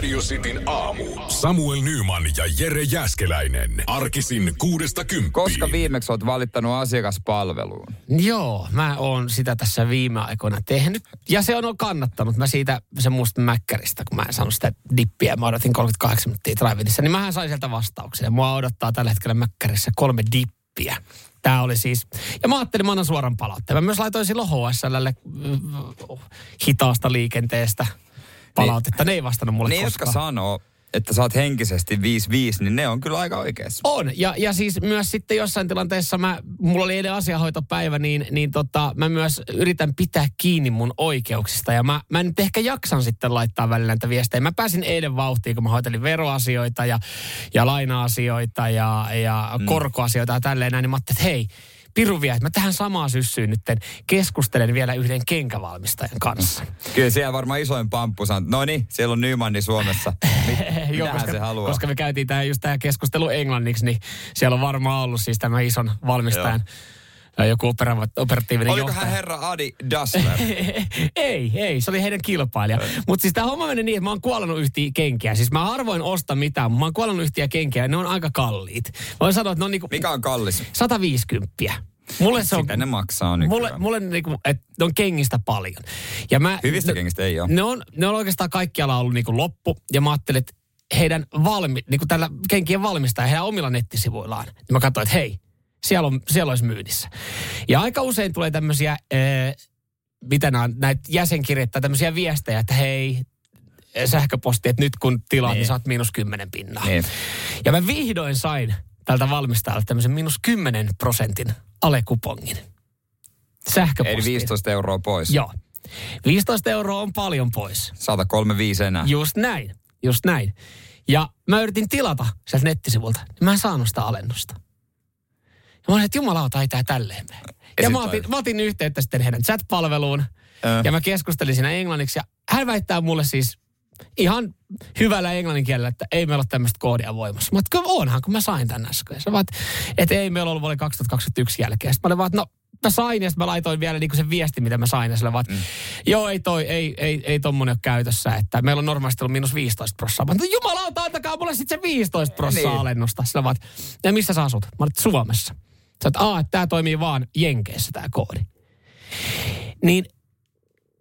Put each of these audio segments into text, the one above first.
Radio Cityn aamu. Samuel Nyman ja Jere Jäskeläinen. Arkisin kuudesta kymppiin. Koska viimeksi olet valittanut asiakaspalveluun? Joo, mä oon sitä tässä viime aikoina tehnyt. Ja se on kannattanut. Mä siitä se muista mäkkäristä, kun mä en saanut sitä dippiä. Mä odotin 38 minuuttia drive niin mä sain sieltä vastauksen. Mua odottaa tällä hetkellä mäkkärissä kolme dippiä. Tämä oli siis, ja mä ajattelin, mä annan suoran palautteen. Mä myös laitoin silloin HSLlle mm, hitaasta liikenteestä palautetta. Ne ei vastannut mulle Ne, koskaan. jotka sanoo, että sä oot henkisesti 5-5, niin ne on kyllä aika oikeassa. On, ja, ja siis myös sitten jossain tilanteessa, mä, mulla oli eilen asiahoitopäivä, niin, niin tota, mä myös yritän pitää kiinni mun oikeuksista. Ja mä, mä nyt ehkä jaksan sitten laittaa välillä näitä viestejä. Mä pääsin eilen vauhtiin, kun mä hoitelin veroasioita ja, ja laina-asioita ja, ja mm. korkoasioita ja tälleen näin, niin mä ajattelin, että hei, Piru vie, että mä tähän samaan syssyyn nyt keskustelen vielä yhden kenkävalmistajan kanssa. Kyllä siellä varmaan isoin pamppu sanoo, no niin, siellä on Nymanni Suomessa. Mit, Joo, koska, se haluaa? Koska me käytiin tämä, just tämä keskustelu englanniksi, niin siellä on varmaan ollut siis tämä ison valmistajan Joo joku opera, operatiivinen Oliko johtaja. hän herra Adi Dassler? ei, ei, se oli heidän kilpailija. Mutta siis tämä homma meni niin, että mä oon kuollut yhtiä kenkiä. Siis mä harvoin osta mitään, mutta mä oon kuollut yhtiä kenkiä ja ne on aika kalliit. Mä voin sanoa, että ne on niinku... Mikä on kallis? 150. Mulle se on, Sitä ne maksaa nykyään. Mulle, mulle niinku, että ne on kengistä paljon. Ja mä, Hyvistä ne, kengistä ei ole. Ne on, ne on oikeastaan kaikkialla ollut niinku loppu. Ja mä ajattelin, että heidän valmi, niinku tällä kenkien valmistaja heidän omilla nettisivuillaan. Niin mä katsoin, että hei, siellä, on, siellä olisi myynnissä. Ja aika usein tulee tämmöisiä, äh, mitä nämä näitä jäsenkirjettä, tämmöisiä viestejä, että hei, sähköposti, että nyt kun tilaat, niin, niin saat miinus kymmenen pinnaa. Niin. Ja mä vihdoin sain tältä valmistajalta tämmöisen miinus kymmenen prosentin alekupongin. Sähköpostiin. Eli 15 euroa pois. Joo. 15 euroa on paljon pois. 135 enää. Just näin, just näin. Ja mä yritin tilata sieltä nettisivulta, niin mä en saanut sitä alennusta. Ja mä olin, että jumalauta, ei tää tälleen mene. Ja, ja mä otin, mä otin yhteyttä sitten heidän chat-palveluun. Ö. Ja mä keskustelin siinä englanniksi. Ja hän väittää mulle siis ihan hyvällä englanninkielellä, että ei meillä ole tämmöistä koodia voimassa. Mä että onhan, kun mä sain tän äsken. Ja vaan, että ei meillä ollut vuoden 2021 jälkeen. Sitten mä olin vaan, että no mä sain ja sitten mä laitoin vielä niinku sen viesti, mitä mä sain. Ja sille vaan, mm. joo ei toi, ei, ei, ei tommonen ole käytössä. Että meillä on normaalisti ollut miinus 15 prossaa. Mä jumalauta, antakaa mulle sitten se 15 prossaa niin. alennusta. Sillä vaan, ja missä sä asut? Mä olin, Suomessa. Sä että aah, että tää toimii vaan Jenkeissä tää koodi. Niin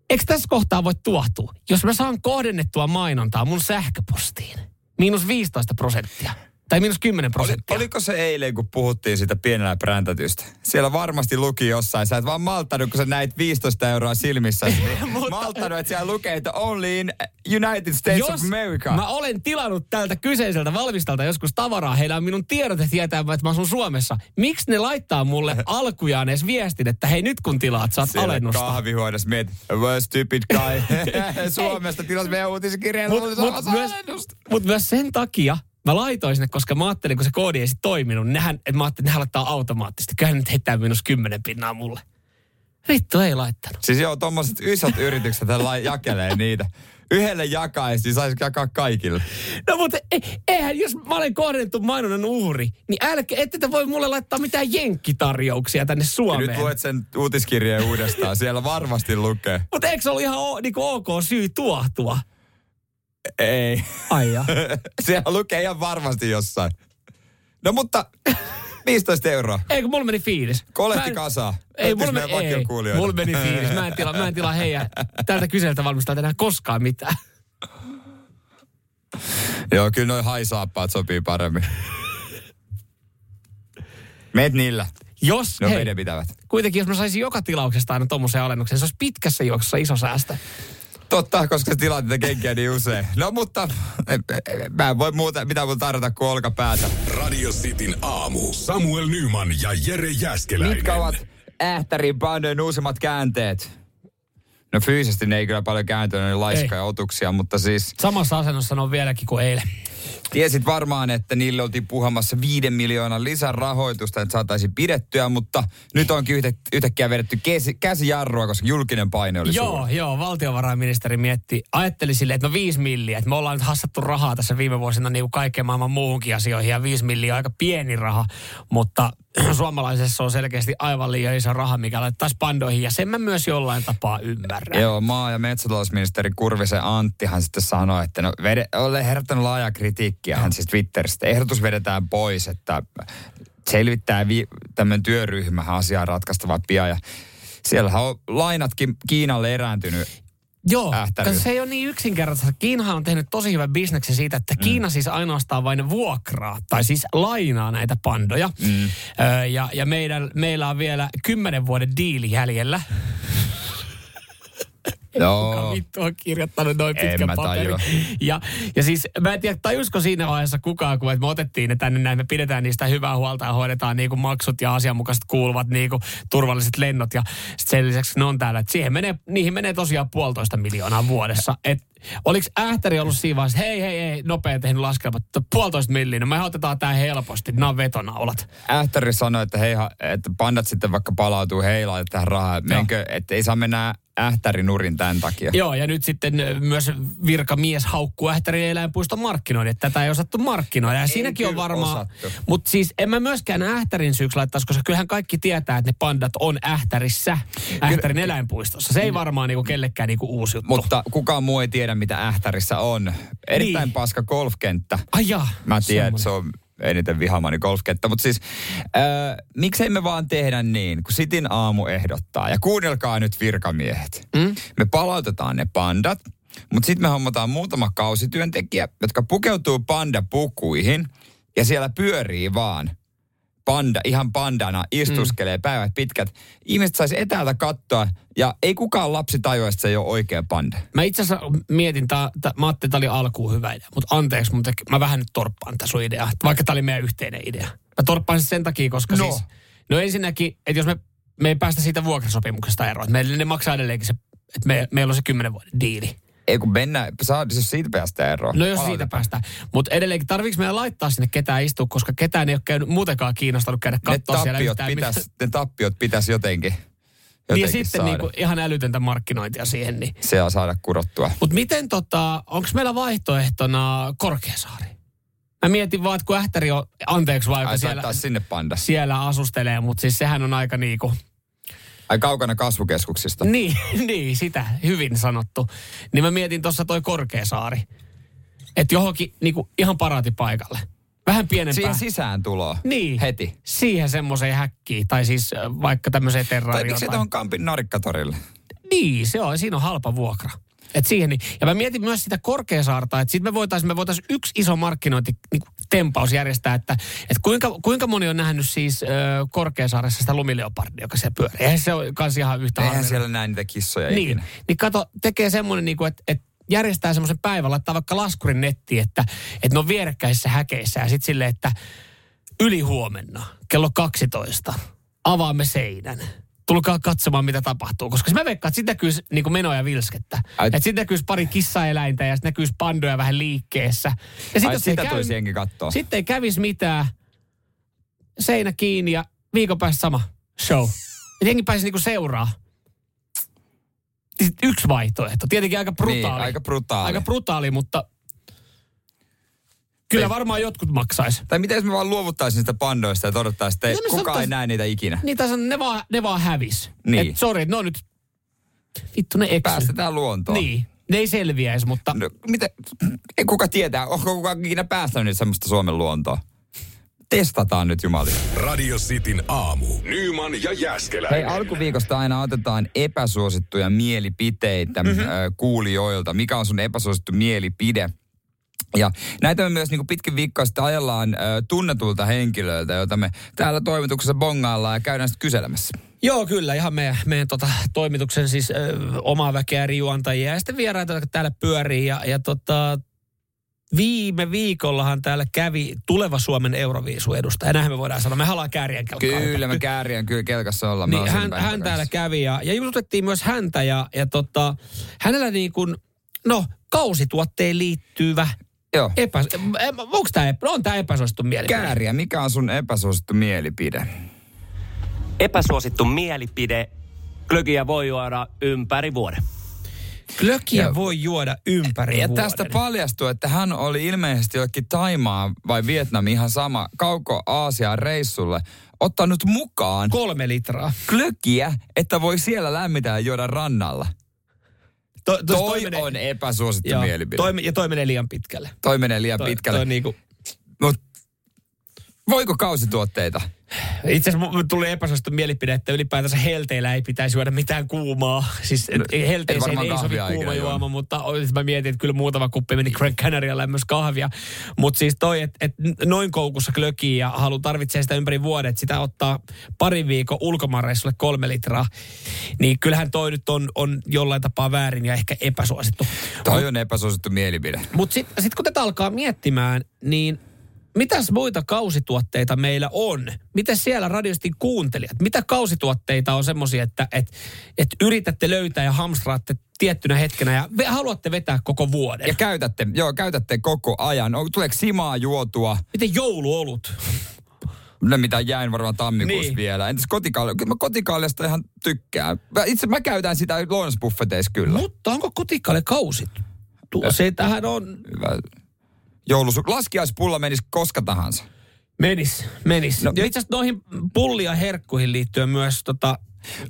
eikö tässä kohtaa voi tuohtua? Jos mä saan kohdennettua mainontaa mun sähköpostiin, miinus 15 prosenttia, tai miinus 10 prosenttia. Oli, oliko se eilen, kun puhuttiin siitä pienellä präntätystä? Siellä varmasti luki jossain. Sä et vaan malttanut, kun sä näit 15 euroa silmissä. Niin Mutta, malttanut, että siellä lukee, että only in United States jos of America. mä olen tilannut tältä kyseiseltä valmistalta joskus tavaraa, heillä on minun tiedot, että tietää, että mä asun Suomessa. Miksi ne laittaa mulle alkujaan edes viestin, että hei nyt kun tilaat, saat Siellä alennusta. kahvihuoneessa mietit, well, stupid guy. Suomesta tilas meidän uutisikirjaan. Mutta mut, myös, mut myös sen takia, Mä laitoin sinne, koska mä ajattelin, kun se koodi ei sitten toiminut, nehän, että mä ajattelin, että nehän laittaa automaattisesti. Kyllähän nyt heittää minus kymmenen pinnaa mulle. Vittu ei laittanut. Siis joo, tommoset isot yritykset jakelee niitä. Yhdelle jakaisi, niin saisi jakaa kaikille. No mutta e, eihän, jos mä olen kohdennettu mainonnan uhri, niin älkää, ette te voi mulle laittaa mitään jenkkitarjouksia tänne Suomeen. Ja nyt luet sen uutiskirjeen uudestaan, siellä varmasti lukee. Mutta eikö se ole ihan o, niin ok syy tuohtua? Ei. Ai ja. Siellä lukee ihan varmasti jossain. No mutta 15 euroa. Ei, kun mulla meni fiilis. Kolehti kasa. Ei, mulla, meni, ei, mulla meni fiilis. Mä en tilaa, mä en tilaa heidän tältä kyseltä valmistaa enää koskaan mitään. Joo, kyllä noin haisaappaat sopii paremmin. Meet niillä. Jos, ne on hei, pitävät. kuitenkin jos mä saisin joka tilauksesta aina tommosen alennuksen, se olisi pitkässä juoksussa iso säästö. Totta, koska sä tilaat niitä kenkiä niin usein. No mutta mä en voi muuta, mitä mun tarjota kuin olkapäätä. Radio Cityn aamu. Samuel Nyman ja Jere Jäskeläinen. Mitkä ovat Ähtärin bandojen uusimmat käänteet? No fyysisesti ne ei kyllä paljon kääntynyt, ne laiskoja otuksia, mutta siis... Samassa asennossa on vieläkin kuin eilen. Tiesit varmaan, että niille oltiin puhamassa viiden miljoonan lisärahoitusta, että saataisiin pidettyä, mutta nyt onkin yhtä, yhtäkkiä vedetty käsi, käsijarrua, koska julkinen paine oli Joo, suuri. joo, valtiovarainministeri mietti, ajatteli silleen, että no viisi milliä, että me ollaan nyt hassattu rahaa tässä viime vuosina niin kuin kaikkeen maailman muuhunkin asioihin ja viisi milliä on aika pieni raha, mutta suomalaisessa on selkeästi aivan liian iso raha, mikä laittaisi pandoihin ja sen mä myös jollain tapaa ymmärrän. Joo, maa- ja metsätalousministeri Kurvisen Anttihan sitten sanoi, että no vede, olen herättänyt laajaa kritiikkiä hän siis Twitteristä. Ehdotus vedetään pois, että selvittää vi- tämmöinen työryhmä asiaa ratkaistavaa pian. Ja siellähän on lainatkin Kiinalle erääntynyt. Joo, koska se ei ole niin yksinkertaista. Kiinahan on tehnyt tosi hyvän bisneksen siitä, että mm. Kiina siis ainoastaan vain vuokraa, tai siis lainaa näitä pandoja. Mm. Öö, ja ja meidän, meillä on vielä kymmenen vuoden diili jäljellä. Kuka Joo, vittu on kirjoittanut noin pitkän paperin. Ja, ja siis mä en tiedä, tajusko siinä vaiheessa kukaan, kun me otettiin ne tänne näin, me pidetään niistä hyvää huolta ja hoidetaan niinku maksut ja asianmukaiset kuuluvat niinku turvalliset lennot. Ja sit sen lisäksi ne on täällä, että siihen menee, niihin menee tosiaan puolitoista miljoonaa vuodessa. Et Oliko Ähtäri ollut siinä vaiheessa, hei hei hei, nopea tehnyt laskelmat, puolitoista milliä, no me otetaan tää helposti, nämä on vetonaulat. Ähtäri sanoi, että, hei, että pandat sitten vaikka palautuu heilaan tähän rahaa. Menkö, että ei saa mennä Ähtäri nurin tämän takia. Joo, ja nyt sitten myös virkamies haukkuu Ähtärin eläinpuiston markkinoinnin, että tätä ei osattu markkinoida. Ja siinäkin on varmaan, mutta siis en mä myöskään Ähtärin syyksi laittaisi, koska kyllähän kaikki tietää, että ne pandat on Ähtärissä, Ähtärin eläinpuistossa. Se ei varmaan niinku kellekään niinku uusi juttu. Mutta kukaan muu ei tiedä, mitä Ähtärissä on. Erittäin Niin. paska golfkenttä. Ai jaa, Mä tiedän, että se on eniten vihamani golfkenttä. Mutta siis, äh, miksei me vaan tehdä niin, kun Sitin aamu ehdottaa. Ja kuunnelkaa nyt virkamiehet. Mm? Me palautetaan ne pandat, mutta sitten me hommataan muutama kausityöntekijä, jotka pukeutuu pandapukuihin ja siellä pyörii vaan panda, ihan pandana, istuskelee mm. päivät pitkät. Ihmiset saisi etäältä katsoa ja ei kukaan lapsi tajua, että se ei ole oikea panda. Mä itse asiassa mietin, tää, tää, mä ajattelin, että tämä oli alkuun hyvä idea, mutta anteeksi, mutta mä vähän nyt torppaan tätä sun ideaa, vaikka tämä oli meidän yhteinen idea. Mä torppaan sen takia, koska No. siis, no ensinnäkin, että jos me, me ei päästä siitä vuokrasopimuksesta eroon, että meille ne maksaa edelleenkin se, että me, meillä on se kymmenen vuoden diili. Ei kun mennään, saa siis siitä päästä eroon. No jos siitä päästään. Mutta edelleenkin, tarviiko meidän laittaa sinne ketään istua, koska ketään ei ole käynyt muutenkaan kiinnostanut käydä ne katsoa siellä tappiot, yhtään pitäis, mitään. ne tappiot pitäisi jotenkin, Niin ja sitten saada. niinku ihan älytöntä markkinointia siihen. Niin. Se on saada kurottua. Mutta miten tota, onko meillä vaihtoehtona Korkeasaari? Mä mietin vaan, että kun Ähtäri on, anteeksi vaan, joka Ai siellä, siellä... sinne panda. siellä asustelee, mutta siis sehän on aika niinku, Ai kaukana kasvukeskuksista. niin, niin, sitä, hyvin sanottu. Niin mä mietin tuossa toi Korkeasaari. Että johonkin niinku ihan paraatipaikalle. Vähän pienempää. Siihen sisään tuloa. Niin. Heti. Siihen semmoiseen häkkiin, tai siis äh, vaikka tämmöiseen Tai terrarioon. miksei tuohon Kampin narikkatorille? Niin, se on, siinä on halpa vuokra. Et siihen, niin. Ja mä mietin myös sitä Korkeasaarta, että sitten me voitaisiin me voitais yksi iso markkinointi niin kuin tempaus järjestää, että, että kuinka, kuinka moni on nähnyt siis ö, Korkeasaaressa sitä lumileopardia, joka siellä pyörii. Eihän se ole kans ihan yhtä Eihän siellä näe niitä kissoja Niin, ikinä. niin kato, tekee semmoinen, niin että, että järjestää semmoisen päivän, laittaa vaikka laskurin nettiin, että, että ne on vierekkäisissä häkeissä ja sitten silleen, että yli huomenna kello 12 avaamme seinän. Tulkaa katsomaan, mitä tapahtuu. Koska mä veikkaan, että sitten näkyisi niin menoja vilskettä. Ai- Että sitten näkyisi pari kissaeläintä ja sitten näkyisi pandoja vähän liikkeessä. Ja Ai jos ei sitä tulisi jengi kattoo. Sitten ei kävisi mitään. Seinä kiinni ja viikon päästä sama show. Ja jengi pääsi niinku seuraa. Sitten yksi vaihtoehto. Tietenkin aika brutaali. Niin, aika brutaali. Aika brutaali, mutta kyllä Ei. varmaan jotkut maksaisi. Tai miten jos me vaan luovuttaisiin niistä pandoista ja todettaisiin, että ei, No, no, kukaan ei näe niitä ikinä. Niin tässä on, ne vaan, ne vaan hävis. Niin. Et sorry, ne on nyt, vittu ne eksy. Päästetään luontoon. Niin, ne ei selviäisi, mutta No, mitä, ei kuka tietää, onko kukaan ikinä päästänyt nyt semmoista Suomen luontoa? Testataan nyt jumali. Radio Cityn aamu. Nyman ja Hei, Jäskeläinen. alkuviikosta aina otetaan epäsuosittuja mielipiteitä mm-hmm. kuulijoilta. Mikä on sun epäsuosittu mielipide? Ja näitä me myös niin pitkin viikkoa sitten ajellaan ö, tunnetulta henkilöiltä, joita me täällä toimituksessa bongaillaan ja käydään sitten kyselemässä. Joo, kyllä. Ihan meidän, meidän tota, toimituksen siis ö, omaa väkeä eri juontajia ja sitten vieraita, jotka täällä pyörii. Ja, ja tota, viime viikollahan täällä kävi tuleva Suomen Euroviisu edustaja. Näinhän me voidaan sanoa. Me ollaan kärjen kelkkaa. Kyllä, me kääriän kyllä kelkassa ollaan. Me Niin, hän, hän täällä kävi ja, ja jututettiin myös häntä ja, ja tota, hänellä niin kuin, no kausituotteen liittyvä Joo. Epä, onko tämä, on tämä epäsuosittu mielipide? Kääriä, mikä on sun epäsuosittu mielipide? Epäsuosittu mielipide. Klökiä voi juoda ympäri vuoden. Klökiä Ja- voi juoda ympäri Ja vuoden. tästä paljastuu, että hän oli ilmeisesti jollekin Taimaa vai Vietnam ihan sama kauko-Aasian reissulle ottanut mukaan Kolme litraa. klökiä, että voi siellä lämmitellä ja juoda rannalla. To, to, Toi on epäsuosittu joo, mielipide. toi, ja toi menee liian pitkälle. Toi menee liian Toi, pitkälle. Toi niinku, Mut voiko kausituotteita? itse asiassa tuli epäsuosittu mielipide, että ylipäätänsä helteillä ei pitäisi juoda mitään kuumaa. Siis No, ei ei sovi kuuma juoma, mutta olis- mä mietin, että kyllä muutama kuppi meni Grand Canarialla myös kahvia. Mutta siis toi, että et noin koukussa klökii ja halu tarvitsee sitä ympäri vuoden, että sitä ottaa parin viikon ulkomaanreissulle kolme litraa, niin kyllähän toi nyt on, on jollain tapaa väärin ja ehkä epäsuosittu. Toi on epäsuosittu mielipide. Mutta sitten sit kun tätä alkaa miettimään, niin mitäs muita kausituotteita meillä on? Miten siellä radiosti kuuntelijat? Mitä kausituotteita on semmoisia, että et, et yritätte löytää ja hamstraatte tiettynä hetkenä ja ve, haluatte vetää koko vuoden? Ja käytätte, joo, käytätte koko ajan. Tuleeko simaa juotua? Miten jouluolut? Ne mitä jäin varmaan tammikuussa Niin. vielä. Entäs kotikaalia? Kyllä mä kotikaaliasta ihan tykkään. Mä, itse mä käytän sitä lounasbuffeteissa kyllä. Mutta onko kotikalle kausit? Tuo, se tähän on... Hyvä. Joulusu. Laskiaispulla menisi koska tahansa. Menis, menis. No, ja itse asiassa noihin pulli- ja herkkuihin liittyen myös tota,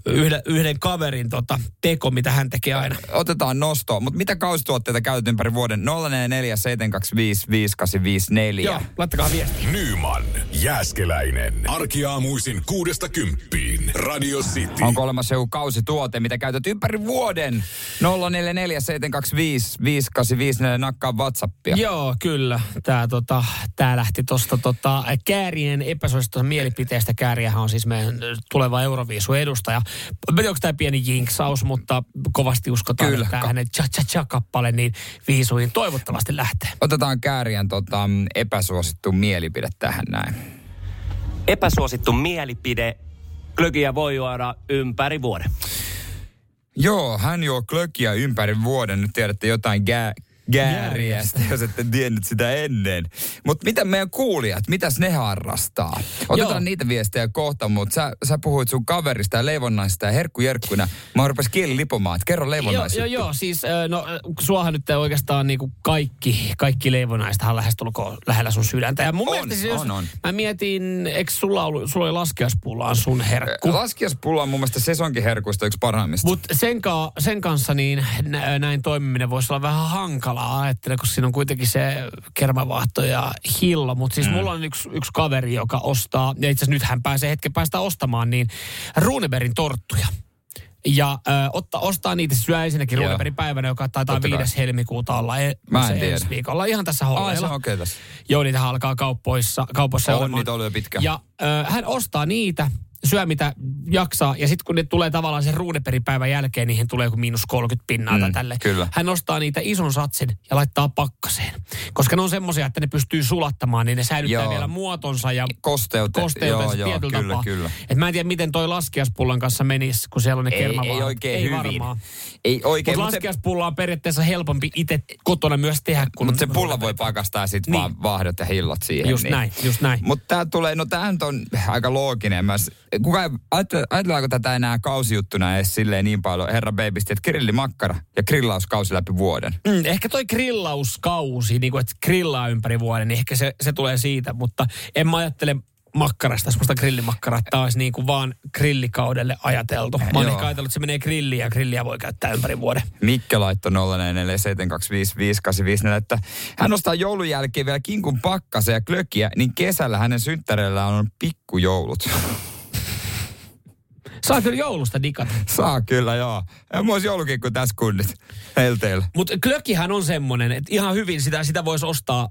yhden, yhden kaverin tota, teko, mitä hän tekee aina. Otetaan nosto. Mutta mitä kausituotteita käytät ympäri vuoden? 044 725 5854. Joo, laittakaa viesti. Nyman, Jääskeläinen. Arkiaamuisin kuudesta kymppiin. Radio City. Onko olemassa joku kausituote, mitä käytät ympäri vuoden? 044 725 5854 nakkaa Whatsappia. Joo, kyllä. Tämä tota, tää lähti tuosta tota, Käärien epäsuositusta mielipiteestä. Kääriähän on siis meidän tuleva Euroviisu edustaja. Onko tämä pieni jinksaus, mutta kovasti uskotaan, Kyllä. että hänen cha cha cha kappale niin viisuihin toivottavasti lähtee. Otetaan Kääriän tota, epäsuosittu mielipide tähän näin. Epäsuosittu mielipide. Klökiä voi juoda ympäri vuoden. Joo, hän juo klökiä ympäri vuoden. Nyt tiedätte jotain gääriästä, jos ette tiennyt sitä ennen. Mutta mitä meidän kuulijat, mitäs ne harrastaa? Otetaan Joo. niitä viestejä kohta, mutta sä, sä puhuit sun kaverista ja leivonnaista ja herkkujerkkuina. Mä rupes kieli lipomaan, että kerro Joo, leivonnaista. joo, joo, siis ö, no, suohan nyt oikeastaan niinku kaikki, kaikki leivonaistahan lähestulkoon lähellä sun sydäntä. Ja mun On, mielestä siis, on, on. mä mietin, eikö sulla, ollut, sulla oli laskiaspullaan sun herkku? Laskiaspulla on mun mielestä sesonkiherkuista yksi parhaimmista. Mutta sen, ka- sen kanssa niin nä- näin toimiminen voisi olla vähän hankalaa, ajattelen, kun siinä on kuitenkin se kermavaahto ja hillo. Mutta siis mm. mulla on yksi, yksi kaveri, joka ostaa, ja itse asiassa nyt hän pääsee hetken päästä ostamaan, niin Runebergin torttuja. Ja ö, otta, ostaa niitä, se syö ensinnäkin Joo. Runebergin päivänä, joka taitaa Totta kai. 5. helmikuuta olla. E- Mä en tiedä. ensi viikolla. Ihan tässä holleilla. on okei okay tässä. Joo, niitä alkaa kaupoissa, kaupoissa On olemaan. niitä ollut jo pitkään. Ja ö, hän ostaa niitä, syö mitä jaksaa, ja sitten kun ne tulee tavallaan sen ruudeperipäivän jälkeen, niihin tulee joku miinus 30 pinnaa Mm, tai tälle. kyllä. Hän ostaa niitä ison satsin ja laittaa pakkaseen. Koska ne on semmoisia, että ne pystyy sulattamaan, niin ne säilyttää Joo. vielä muotonsa ja Kosteute. kosteutensa joo, joo, tietyllä kyllä, tapaa. kyllä. Et mä en tiedä, miten toi laskiaspullan kanssa menisi, kun siellä on ne Ei, kermavaahot. ei oikein ei hyvin. Varmaan. Ei oikein, Mutta mutta laskiaspulla on periaatteessa helpompi itse kotona myös tehdä, kun... mut se pulla voi pakastaa sit Niin. vaan vaahdot ja hillot siihen. Just niin. näin, just näin. Mutta tämä tulee, no tämä on aika looginen myös. Kuka, ajatellaanko tätä enää kausijuttuna edes silleen niin paljon, herra babysti, että grillimakkara ja grillauskausi läpi vuoden. Mm, ehkä toi grillauskausi, niin kuin, että grillaa ympäri vuoden, niin ehkä se, se tulee siitä, mutta en mä ajattele makkarasta, semmoista grillimakkaraa, että olisi niin kuin vaan grillikaudelle ajateltu. Mä oon Joo. ehkä ajatellut, että se menee grilliin ja grilliä voi käyttää ympäri vuoden. Mikke laittoi 047255854, että hän ostaa joulun jälkeen vielä kinkun pakkasen ja klökiä, niin kesällä hänen synttäreillään on pikkujoulut. Saa kyllä joulusta digata. Saa kyllä, joo. Ja olisi joulukinkku tässä kunnit. Helteillä. Mutta klökihän on semmoinen, että ihan hyvin sitä, sitä voisi ostaa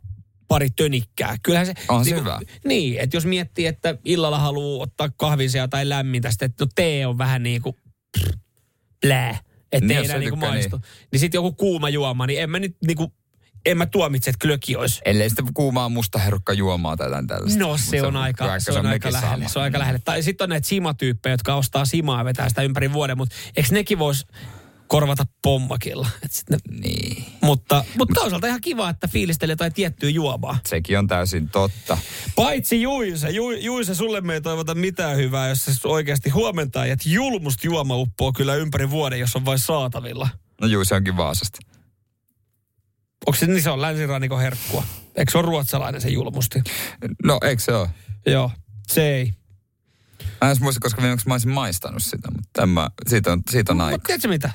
pari tönikkää. Kyllähän se... On se niin, hyvä. Niin, että jos miettii, että illalla haluaa ottaa kahvisia tai lämmintä, sitten että no tee on vähän niin kuin blää, että Niin, ei enää niin kuin maistu. niin. Niin, niin sitten joku kuuma juoma, niin en mä nyt niin kuin, en mä tuomitse, että klöki olisi. Ellei sitten kuumaa musta herukka juomaa tai jotain tällaista. No se on aika, vaikka se on aika lähellä. sama. Se on aika lähellä. Tai sitten on näitä simatyyppejä, jotka ostaa simaa ja vetää sitä ympäri vuoden, mutta eikö nekin vois korvata pommakilla. Et sit ne, Niin. mutta, mutta toisaalta ihan kiva, että fiilistelee jotain tiettyä juomaa. Sekin on täysin totta. Paitsi Juise. Ju, Juise, sulle me ei toivota mitään hyvää, jos se oikeasti huomentaa, että julmust juoma uppoo kyllä ympäri vuoden, jos on vain saatavilla. No juu, se onkin Vaasasta. Onko se, niin se on länsirannikon herkkua? Eikö se ole ruotsalainen se julmusti? No, eikö se ole? Joo, se ei. Mä en muista, koska viimeksi mä olisin maistanut sitä, mutta tämä, siitä on, siitä on Mutta aika. tiedätkö mitä?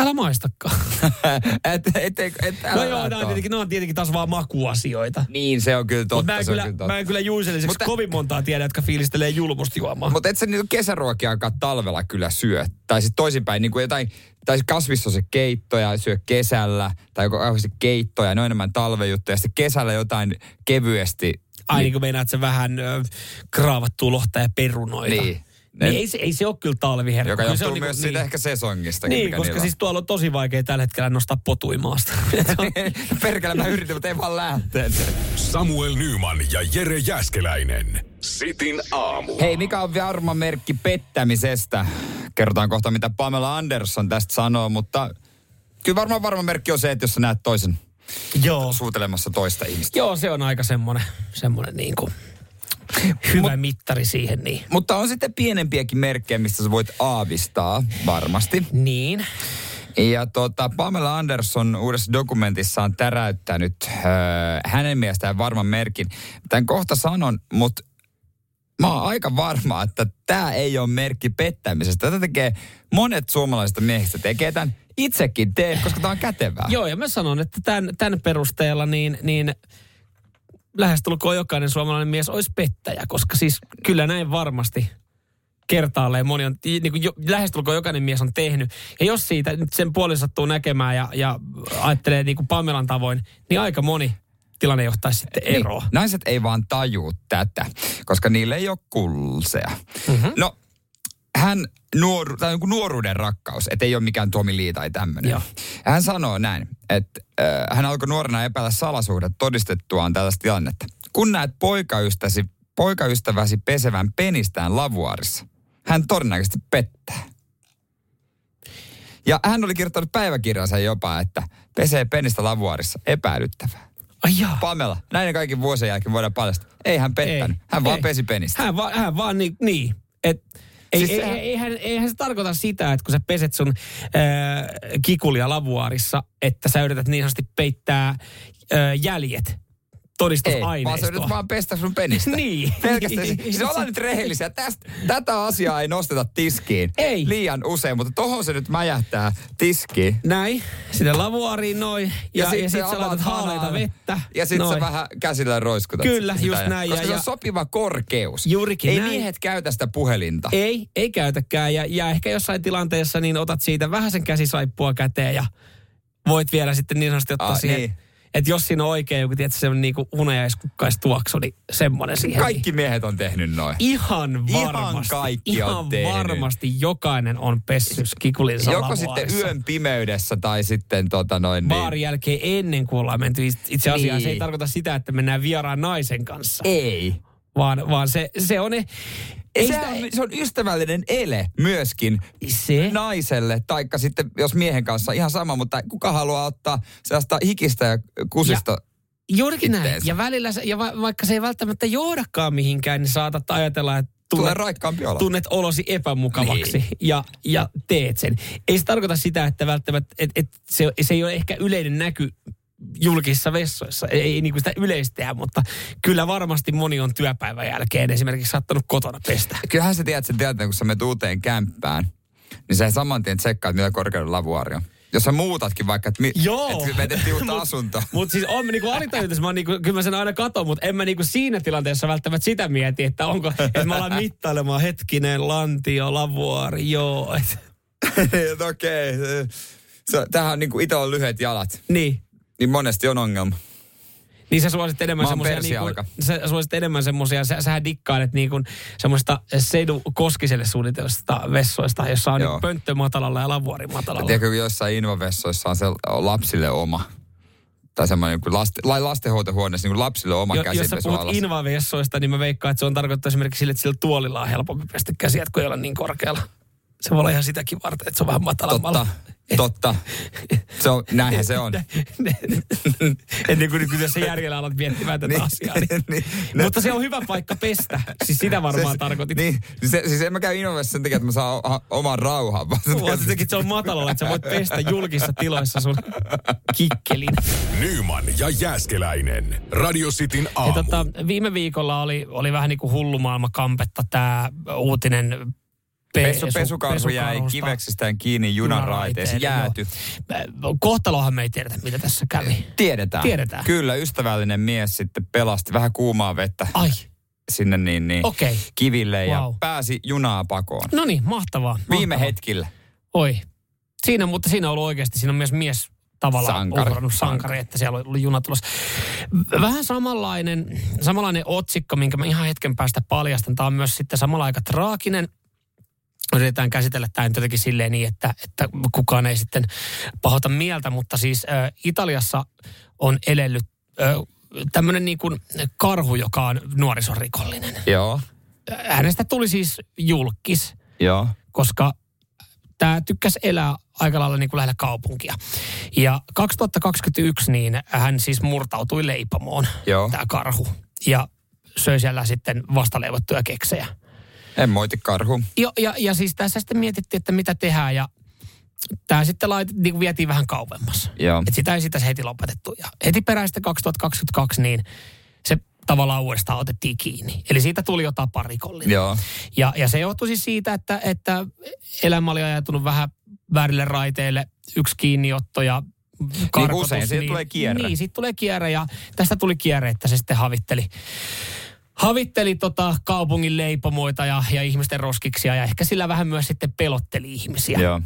Älä maistakaan. et, et, et, et, no joo, nämä on, tietenkin, nämä on tietenkin taas vaan makuasioita. Niin, se on kyllä totta. Mutta mä, en kyllä, kyllä totta. mä en kyllä Mutta- kovin montaa tiedä, jotka fiilistelee julmusti juomaa. Mutta et sä niitä kesäruokiakaan talvella kyllä syö. Tai sitten toisinpäin, niin kuin jotain, tai kasvissa on se keitto ja syö kesällä, tai joku kauheasti keittoja, ne on enemmän talvejuttuja. Ja sitten kesällä jotain kevyesti. Ai niin kuin meinaat se vähän ö, kraavattua lohta ja perunoita. Niin. Niin ei, se, ei se ole kyllä talviherkku. Joka Kyllä se johtuu on myös niinku- siitä ehkä sesongista. Niin, koska siis tuolla on tosi vaikea tällä hetkellä nostaa potuimaasta. Perkele mä yritin, mutta ei vaan lähteä. Samuel Nyman ja Jere Jäskeläinen. Sitin aamu. Hei, mikä on varma merkki pettämisestä? Kerrotaan kohta, mitä Pamela Andersson tästä sanoo, mutta kyllä varmaan varma merkki on se, että jos sä näet toisen Joo. suutelemassa toista ihmistä. Joo, se on aika semmoinen, semmoinen niin kuin hyvä mittari siihen. Niin. Mutta on sitten pienempiäkin merkkejä, mistä sä voit aavistaa varmasti. niin. Ja tota, Pamela Anderson uudessa dokumentissa on täräyttänyt öö, hänen mielestään varman merkin. Tämän kohta sanon, mutta mä oon aika varma, että tämä ei ole merkki pettämisestä. Tätä tekee monet suomalaisista miehistä tekee tämän. Itsekin teen, koska tämä on kätevää. Joo, ja mä sanon, että tämän, tämän perusteella niin, niin lähestulkoon jokainen suomalainen mies olisi pettäjä, koska siis kyllä näin varmasti kertaalleen moni on, niin kuin jo, lähestulkoon jokainen mies on tehnyt. Ja jos siitä nyt sen puoli sattuu näkemään ja, ja ajattelee niin kuin Pamelan tavoin, niin aika moni tilanne johtaisi sitten eroa. Niin, naiset ei vaan tajuu tätä, koska niille ei ole kulsea. Mm-hmm. No, hän nuoru, tai joku nuoruuden rakkaus, että ei ole mikään Tomi Lee tai tämmöinen. Hän sanoo näin, että äh, hän alkoi nuorena epäillä salasuhdet todistettuaan tällaista tilannetta. Kun näet poikaystäväsi, poikaystäväsi pesevän penistään lavuarissa, hän todennäköisesti pettää. Ja hän oli kirjoittanut päiväkirjansa jopa, että pesee penistä lavuarissa, epäilyttävää. Ai jaa. Pamela, näiden kaikki vuosien jälkeen voidaan paljastaa. Ei hän pettänyt. Ei, hän vaan ei. pesi penistä. Hän vaan, hän vaan niin, niin et, ei, Siis ei, eihän, eihän se tarkoita sitä, että kun sä peset sun ää, kikulia lavuaarissa, että sä yrität niin sanotusti peittää ää, jäljet Ei, vaan todistusaineistoa. sä yrität vaan pestä sun penistä. Niin. Pelkästään. Siis ollaan nyt rehellisiä. Tästä, tätä asiaa ei nosteta tiskiin. Ei. Liian usein, mutta tohon se nyt mäjähtää tiskiin. Näin, sinne lavuaariin noin, ja, ja, sit ja sit sä laitat haaleita vettä. Ja sit noin. sä vähän käsillä roiskutat Kyllä, sitä. just näin, Koska ja- se on ja- sopiva korkeus. Juurikin Ei näin. miehet käytä sitä puhelinta. Ei, ei käytäkään. Ja, ja ehkä jossain tilanteessa niin otat siitä vähän sen käsisaippua käteen ja voit vielä sitten niin sanotusti ottaa Ah, siihen. niin. Että jos siinä on oikein joku, tietysti semmoinen niin hunajaiskukkastuoksu, niin semmoinen siihen. Kaikki miehet on tehnyt noin. Niin. Ihan Ihan varmasti. kaikki ihan on tehnyt. varmasti jokainen on pessy kikulinsa Joko sitten yön pimeydessä tai sitten tota noin niin. Baarin jälkeen ennen kuin ollaan menty. Itse asiassa Niin. se ei tarkoita sitä, että mennään vieraan naisen kanssa. Ei. Vaan, vaan se, se on... Ei se, sitä- on, se on ystävällinen ele myöskin Se? naiselle, taikka sitten jos miehen kanssa ihan sama, mutta kuka haluaa ottaa sellaista hikistä ja kusista. Juurikin näin. itteensä. Ja välillä, se, ja va, vaikka se ei välttämättä johdakaan mihinkään, niin saatat ajatella, että Tulee tunnet, raikkaampi olo. tunnet olosi epämukavaksi Niin. ja, ja teet sen. Ei se tarkoita sitä, että välttämättä, et, et se, se ei ole ehkä yleinen näky julkisissa vessoissa. Ei, ei niin kuin sitä yleistää, mutta kyllä varmasti moni on työpäivän jälkeen esimerkiksi saattanut kotona pestä. Kyllähän sä tiedät sen tilanteen, kun sä menet uuteen kämppään, niin sä saman tien tsekkaat, mitä korkeuden lavuaari on. Jos sä muutatkin vaikka, että, mi- Joo. että me tehtiin uutta Mut- asuntoa. Mutta siis on niinku alitajuntaisesti, mä niinku, kyllä mä sen aina katon, mutta en mä niinku siinä tilanteessa välttämättä sitä mieti, että onko, että mä alan mittailemaan hetkinen, lantio, lavuaari, joo. Et, Et Okei. Okay. Se, tähän on niin kuin itse on lyhyet jalat, niin. Niin monesti on ongelma. Niin sä suosit enemmän semmoisia, niinku, sä suosit enemmän semmoisia, sä, sähän dikkailet niinku semmoista Sedu Koskiselle suunnitelmasta vessoista, jossa on niinku pönttö matalalla ja lavuari matalalla. Tiedätkö, kun jossain invavessoissa on se lapsille oma. Tai semmoinen niin lasten, lai lastenhoitohuoneessa niin lapsille oma Jo, jos sä käsipesu puhut invavessoista, niin mä veikkaan, että se on tarkoittaa esimerkiksi sille, että sillä tuolilla on helpompi pestä käsiä, kun ei ole niin korkealla. Se voi olla ihan sitäkin varten, että se on vähän matalammalla. Totta, totta. Se on, näinhän se on. Et niin kuin, kun tässä järjellä alat miettimään tätä Niin, asiaa. Niin. niin, Mutta se on hyvä paikka pestä. Siis sitä varmaan se, tarkoitit. Niin, se, siis en mä käy Innovessa sen takia, että mä saan o- oman rauhan. vaan jotenkin, että se on matalalla, että sä voit pestä julkisissa tiloissa sun kikkelin. Nyman ja Jääskeläinen. Radio Cityn Ja aamu. tota, viime viikolla oli, oli vähän niin kuin hullumaailma kampetta tämä uutinen Pesu, su- pesukarhu jäi kiveksistään kiinni junan raiteeseen, jääty. joo. Kohtalohan me ei tiedetä, mitä tässä kävi. Tiedetään. Tiedetään. Kyllä, ystävällinen mies sitten pelasti vähän kuumaa vettä Ai, sinne niin, niin. Okay. kiville ja Wow. pääsi junaa pakoon. No niin, mahtavaa. Viime mahtavaa. hetkillä. Oi. Siinä, mutta siinä on ollut oikeasti, siinä on myös mies tavallaan Sankari. uhrannut sankari, että siellä ollut juna tulossa. Vähän samanlainen, samanlainen otsikko, minkä mä ihan hetken päästä paljastan. Tämä on myös sitten samalla aika traaginen. Yritetään käsitellä tämä nyt jotenkin silleen niin, että, että kukaan ei sitten pahota mieltä, mutta siis äh, Italiassa on elellyt äh, tämmöinen niin kuin karhu, joka on nuorisorikollinen. Joo, Hänestä tuli siis julkis joo. koska tämä tykkäsi elää aika lailla niin kuin lähellä kaupunkia. Ja 2021 niin hän siis murtautui leipomoon, Joo. tämä karhu. Ja söi siellä sitten vastaleivottuja keksejä. En moiti karhu. Ja, ja, ja siis tässä sitten mietittiin, että mitä tehdään ja tämä sitten lait, niin vietiin vähän kauemmas. Joo. Et sitä ei sitä heti lopetettu. Ja heti peräistä 2022 niin se tavallaan uudestaan otettiin kiinni. Eli siitä tuli jo taparikollinen. Joo. Ja, ja se johtui siis siitä, että, että elämä oli ajatunut vähän väärille raiteille. Yksi kiinniotto ja karkotus. usein, siitä tulee kierre. Niin, siitä tulee kierre ja tästä tuli kierre, että se sitten havitteli, havitteli tota kaupungin leipomoita ja, ja ihmisten roskiksia ja ehkä sillä vähän myös sitten pelotteli ihmisiä. Joo.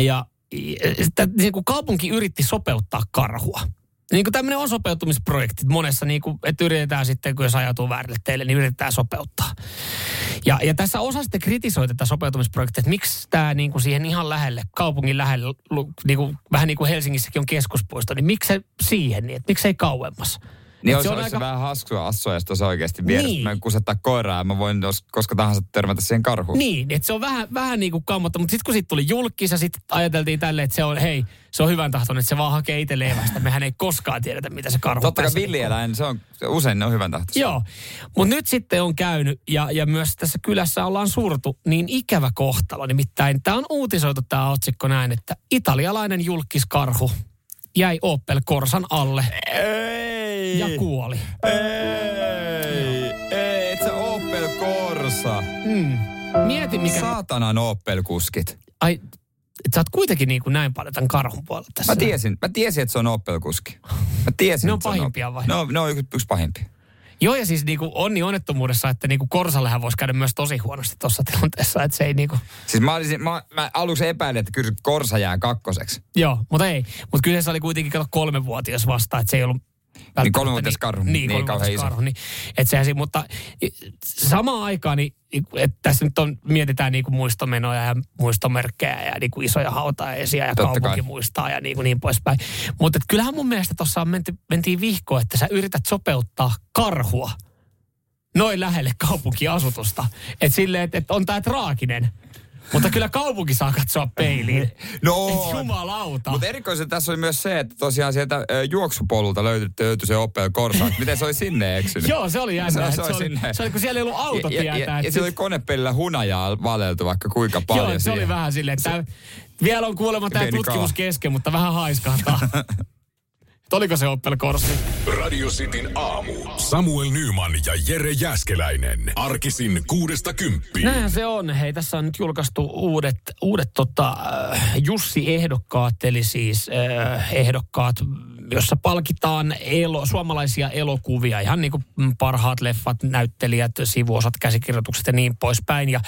Ja ja sitä, niin kuin kaupunki yritti sopeuttaa karhua. Niin kuin tämmöinen on sopeutumisprojekti monessa, niin kuin, että yritetään sitten, kun jos ajatuu väärille teille, niin yritetään sopeuttaa. Ja, ja tässä osa sitten kritisoi tätä sopeutumisprojektia, että miksi tämä niin kuin siihen ihan lähelle, kaupungin lähelle, niin kuin, vähän niin kuin Helsingissäkin on keskuspuisto, niin miksi se siihen, niin, että miksi ei kauemmas? Niin olisi, olisi aika... vähän haskua assua, jos tuossa oikeasti vieressä. Niin. Mä kusettaa koiraa mä voin jos, koska tahansa törmätä siihen karhuun. Niin, että se on vähän, vähän niin kuin kammotta, mutta sitten kun siitä tuli julkis ja sitten ajateltiin tälleen, että se on, hei, se on hyvän tahtoinen, että se vaan hakee itse leivästä. Mehän ei koskaan tiedetä, mitä se karhu Totta kai villieläin, se on, se usein ne on hyvän tahtoisia. Joo, mutta nyt sitten on käynyt ja, ja myös tässä kylässä ollaan surtu niin ikävä kohtalo. Nimittäin tämä on uutisoitu tämä otsikko näin, että italialainen julkiskarhu jäi Opel Korsan alle Ei! ja kuoli. Ei! Ei, et sä Opel Corsa. Mm. Mieti mikä... Saatanan Opel-kuskit. Ai, et sä oot kuitenkin niin kuin näin paljon tämän karhun puolella tässä. Mä tiesin, mä tiesin, että se on Opel-kuski. Mä tiesin, Ne on että se pahimpia Opel. vai? No, ne on yksi, yksi pahimpia. Joo, ja siis niinku onni onnettomuudessa, että niinku Korsallehan voisi käydä myös tosi huonosti tuossa tilanteessa, että se ei niinku... Siis mä, olisin, mä, mä aluksi epäilin, että kyllä Korsa jää kakkoseksi. Joo, mutta ei. Mutta se oli kuitenkin kato kolmevuotias vasta, että se ei ollut... välttämättä kolmevuotias karhu. Niin, Niin, kauhean iso. karhu. Niin, et sehän mutta samaan aikaan, niin, että tässä nyt on, mietitään niinku muistomenoja ja muistomerkkejä ja niinku isoja hautajaisia ja Totta kaupunki kai. muistaa ja niinku niin poispäin. Mutta kyllähän mun mielestä tuossa menty, mentiin vihkoon, että sä yrität sopeuttaa karhua noin lähelle kaupunkiasutusta. Että silleen, että et on tää traaginen. Mutta kyllä kaupunki saa katsoa peiliin. No, Et jumalauta. Mutta erikoisen tässä oli myös se, että tosiaan sieltä juoksupolulta löytyi, löytyi se Opel Corsa. Miten se oli sinne eksynyt? Joo, se oli jännä. Se- se Se, oli sinne. se oli, kun siellä ei ollut ja, ja, autotietä. ja, ja että se oli konepellillä hunajaa valeltu vaikka kuinka paljon Joo, se siihen. oli vähän silleen, että vielä on kuulemma tämä tutkimus kesken, mutta vähän haiskahtaa. Oliko se Opel Corsa? Radio Cityn aamu. Samuel Nyman ja Jere Jäskeläinen. Arkisin kuudesta kymppiin. Näinhän se on. Hei, tässä on nyt julkaistu uudet, uudet tota, äh, Jussi-ehdokkaat, eli siis äh, ehdokkaat, jossa palkitaan elo, suomalaisia elokuvia, ihan niin kuin parhaat leffat, näyttelijät, sivuosat, käsikirjoitukset ja niin poispäin. Ja,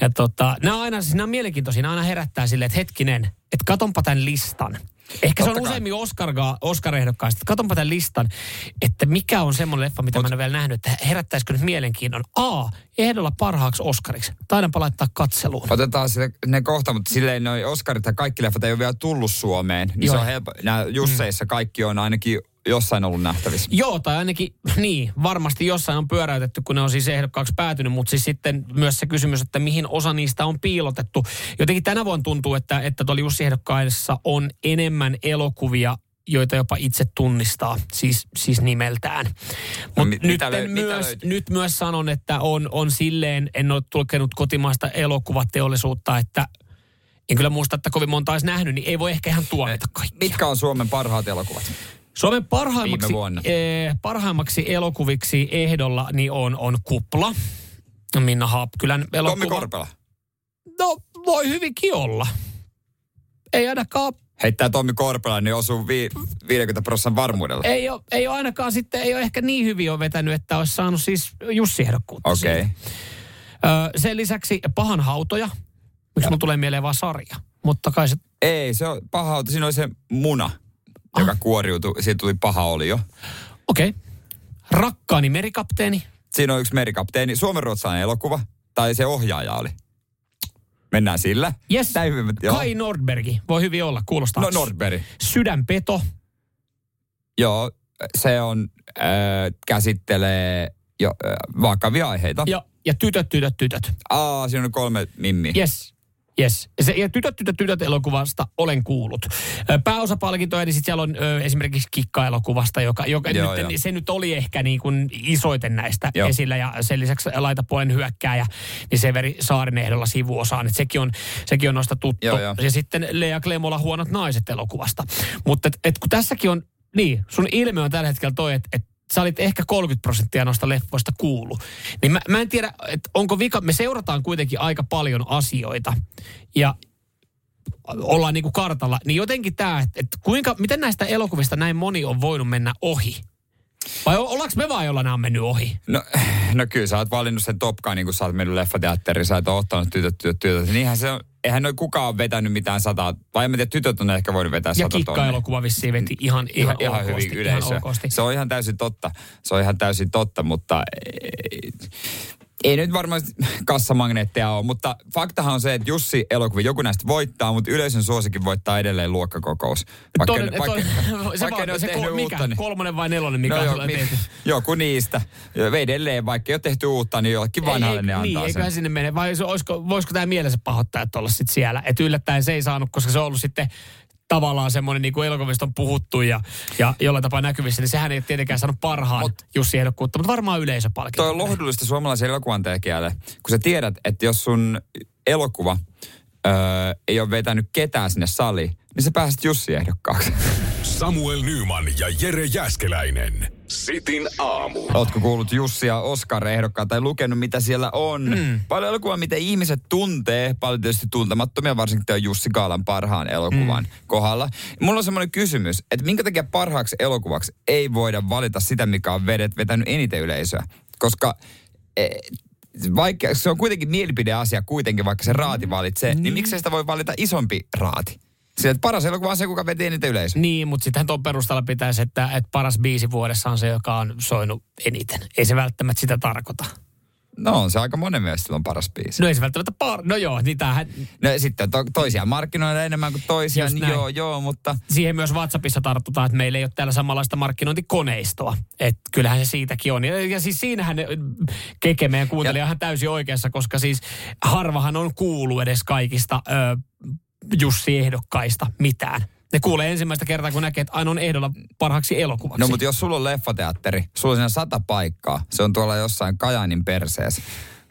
ja tota, nämä on aina, siis nämä on mielenkiintoisia, nämä aina herättää silleen, että hetkinen, että katonpa tämän listan. Ehkä se on kai. useimmin Oscar, Oscar-ehdokkaista. Katonpa tämän listan, että mikä on semmoinen leffa, mitä mä en ole vielä nähnyt, että herättäisikö nyt mielenkiinnon. A. Ehdolla parhaaksi Oscariksi. Taidanpa laittaa katseluun. Otetaan sille, ne kohta, mutta silleen noi Oscarit ja kaikki leffat ei ole vielä tullut Suomeen. Niin Joo. se on helppo. Nämä Jusseissa kaikki on ainakin jossain ollut nähtävissä. Joo, tai ainakin niin, varmasti jossain on pyöräytetty, kun ne on siis ehdokkaaksi päätynyt, mutta siis sitten myös se kysymys, että mihin osa niistä on piilotettu. Jotenkin tänä vuonna tuntuu, että, että tuolla Jussi ehdokkaissa on enemmän elokuvia joita jopa itse tunnistaa, siis, siis nimeltään. Mutta No, mi- nyt, löy- myös, löytyy? nyt myös sanon, että on, on silleen, en ole tulkenut kotimaista elokuvateollisuutta, että en kyllä muista, että kovin monta olisi nähnyt, niin ei voi ehkä ihan tuomita kaikkia. Mitkä on Suomen parhaat elokuvat? Suomen parhaimmaksi, eh, parhaimmaksi elokuviksi ehdolla niin on, on Kupla. Minna Haapkylän elokuva. Tommi Korpela. No, voi hyvinkin olla. Ei ainakaan, Heittää Tommi Korpela, niin osuu vi- 50 prosentin varmuudella. ei ole, ei ole ainakaan sitten, ei ole ehkä niin hyvin ole vetänyt, että olisi saanut siis Jussi-ehdokkuutta. Okei. Okay. Ö, sen lisäksi Pahan hautoja. Miksi mulla tulee mieleen vaan sarja? Mutta kai se, Ei, se on paha. auto. Siinä oli se muna, joka kuoriutui. Siitä tuli paha oli jo. okei. Okay. Rakkaani merikapteeni. Siinä on yksi merikapteeni, suomenruotsalainen elokuva, tai se ohjaaja oli. Mennään sillä. Yes. Tää hyvin, joo. Kai Nordbergi. Voi hyvin olla, kuulostaa. No Nordberg. Sydänpeto. Joo, se on, äh, käsittelee jo, äh, vakavia aiheita. Ja, ja tytöt, tytöt, tytöt. Aa, siinä on kolme mimmiä. Yes. Yes. Ja, se, ja Tytöt, tytöt, tytöt elokuvasta olen kuullut. Pääosapalkintoja, niin sitten siellä on ö, esimerkiksi Kikka-elokuvasta, joka, joka Joo, nyt, joo. se nyt oli ehkä niin kuin isoiten näistä Joo. esillä. Ja sen lisäksi laitapuolen hyökkääjä, niin Severi Saaren ehdolla sivuosaan. Et sekin, on, sekin on noista tuttu. Joo, joo. Ja sitten Lea Klemola Huonot naiset elokuvasta. Mutta et, et kun tässäkin on, niin sun ilme on tällä hetkellä toi, että et sä olit ehkä 30 prosenttia noista leffoista kuullut. Niin mä, mä en tiedä, että onko vika, me seurataan kuitenkin aika paljon asioita ja ollaan niin kuin kartalla. Niin jotenkin tämä, että kuinka, miten näistä elokuvista näin moni on voinut mennä ohi? Vai ollaanko me vaan, jolla nämä on mennyt ohi? No, no kyllä sä oot valinnut sen Top Gunin, kun sä oot mennyt leffateatteriin, sä oot ottanut tytöt, tytöt, tytöt. Niinhän se on, eihän noin kukaan ole vetänyt mitään sataa, vai en tiedä, tytöt on ehkä voinut vetää Ja sata tonnia. kikka-elokuva vissiin veti ihan, ihan, ihan, ihan hyvin yleisöä. Ihan. Se on ihan täysin totta. Se on ihan täysin totta, mutta ei, nyt varmaan kassamagneetteja ole, mutta faktahan on se, että Jussi elokuvi, joku näistä voittaa, mutta yleisön suosikin voittaa edelleen luokkakokous. Vaikka, Toinen- ne, vaikka, se vaikka vaan- se kol- mikä? uutta. Niin, Kolmonen vai nelonen, mikä no, sulla mi- tehty? joku niistä. Edelleen, vaikka ei ole tehty uutta, niin jollekin vanhalle ei, ne antaa niin, sen. eiköhän sinne mene. Vai olisiko, voisiko tämä mielensä pahoittajat olla sitten siellä? Että yllättäen se ei saanut, koska se on ollut sitten tavallaan semmoinen, niin kuin elokuvista on puhuttu ja, ja jollain tapaa näkyvissä, niin sehän ei tietenkään saanut parhaan Mut- Jussi ehdokkuutta, mutta varmaan yleisöpalkinto. Toi on lohdullista suomalaisen elokuvan tekijälle, kun sä tiedät, että jos sun elokuva öö, ei ole vetänyt ketään sinne saliin, niin sä pääset Jussi ehdokkaaksi. Samuel Nyman ja Jere Jäskeläinen. Sitin aamu. Ootko kuullut Jussi ja Oskar ehdokkaan tai lukenut, mitä siellä on? Mm. Paljon elokuvaa, mitä ihmiset tuntee, paljon tietysti tuntemattomia, varsinkin tämä Jussi Kaalan parhaan elokuvan mm. kohdalla. Mulla on semmoinen kysymys, että minkä takia parhaaksi elokuvaksi ei voida valita sitä, mikä on vedet, vetänyt eniten yleisöä? Koska e, vaikka se on kuitenkin mielipideasia kuitenkin, vaikka se raati valitsee, niin, niin miksei sitä voi valita isompi raati? Sillä, että paras elokuva on se, kuka veti eniten yleisöä. Niin, mutta sittenhän tuon perusteella pitäisi, että, että paras biisi vuodessa on se, joka on soinut eniten. Ei se välttämättä sitä tarkoita. No on se aika monen mielestä silloin paras biisi. No ei se välttämättä par... No joo, niin tämähän, No sitten to, toisia markkinoida enemmän kuin toisia, niin joo, joo, mutta siihen myös WhatsAppissa tartutaan, että meillä ei ole täällä samanlaista markkinointikoneistoa. Että kyllähän se siitäkin on. Ja, ja siis siinähän ne, Keke, meidän kuuntelija, on ihan täysin oikeassa, koska siis harvahan on kuullut edes kaikista ö, Jussi-ehdokkaista mitään. Ne kuulee ensimmäistä kertaa, kun näkee, että aina on ehdolla parhaaksi elokuvaksi. No mutta jos sulla on leffateatteri, sulla on siinä sata paikkaa, se on tuolla jossain Kajaanin perseessä.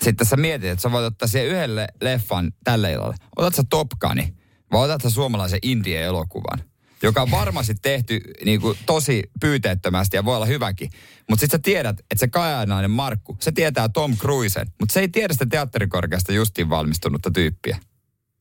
Sitten sä mietit, että sä voit ottaa siihen yhdelle leffan tälle illalle. Otat sä Top Guni, vai otat sä suomalaisen indie-elokuvan, joka on varmasti tehty niin kuin, tosi pyyteettömästi ja voi olla hyväkin. Mutta sitten sä tiedät, että se kajaanainen Markku, se tietää Tom Cruisen, mutta se ei tiedä sitä teatterikorkeasta justiin valmistunutta tyyppiä.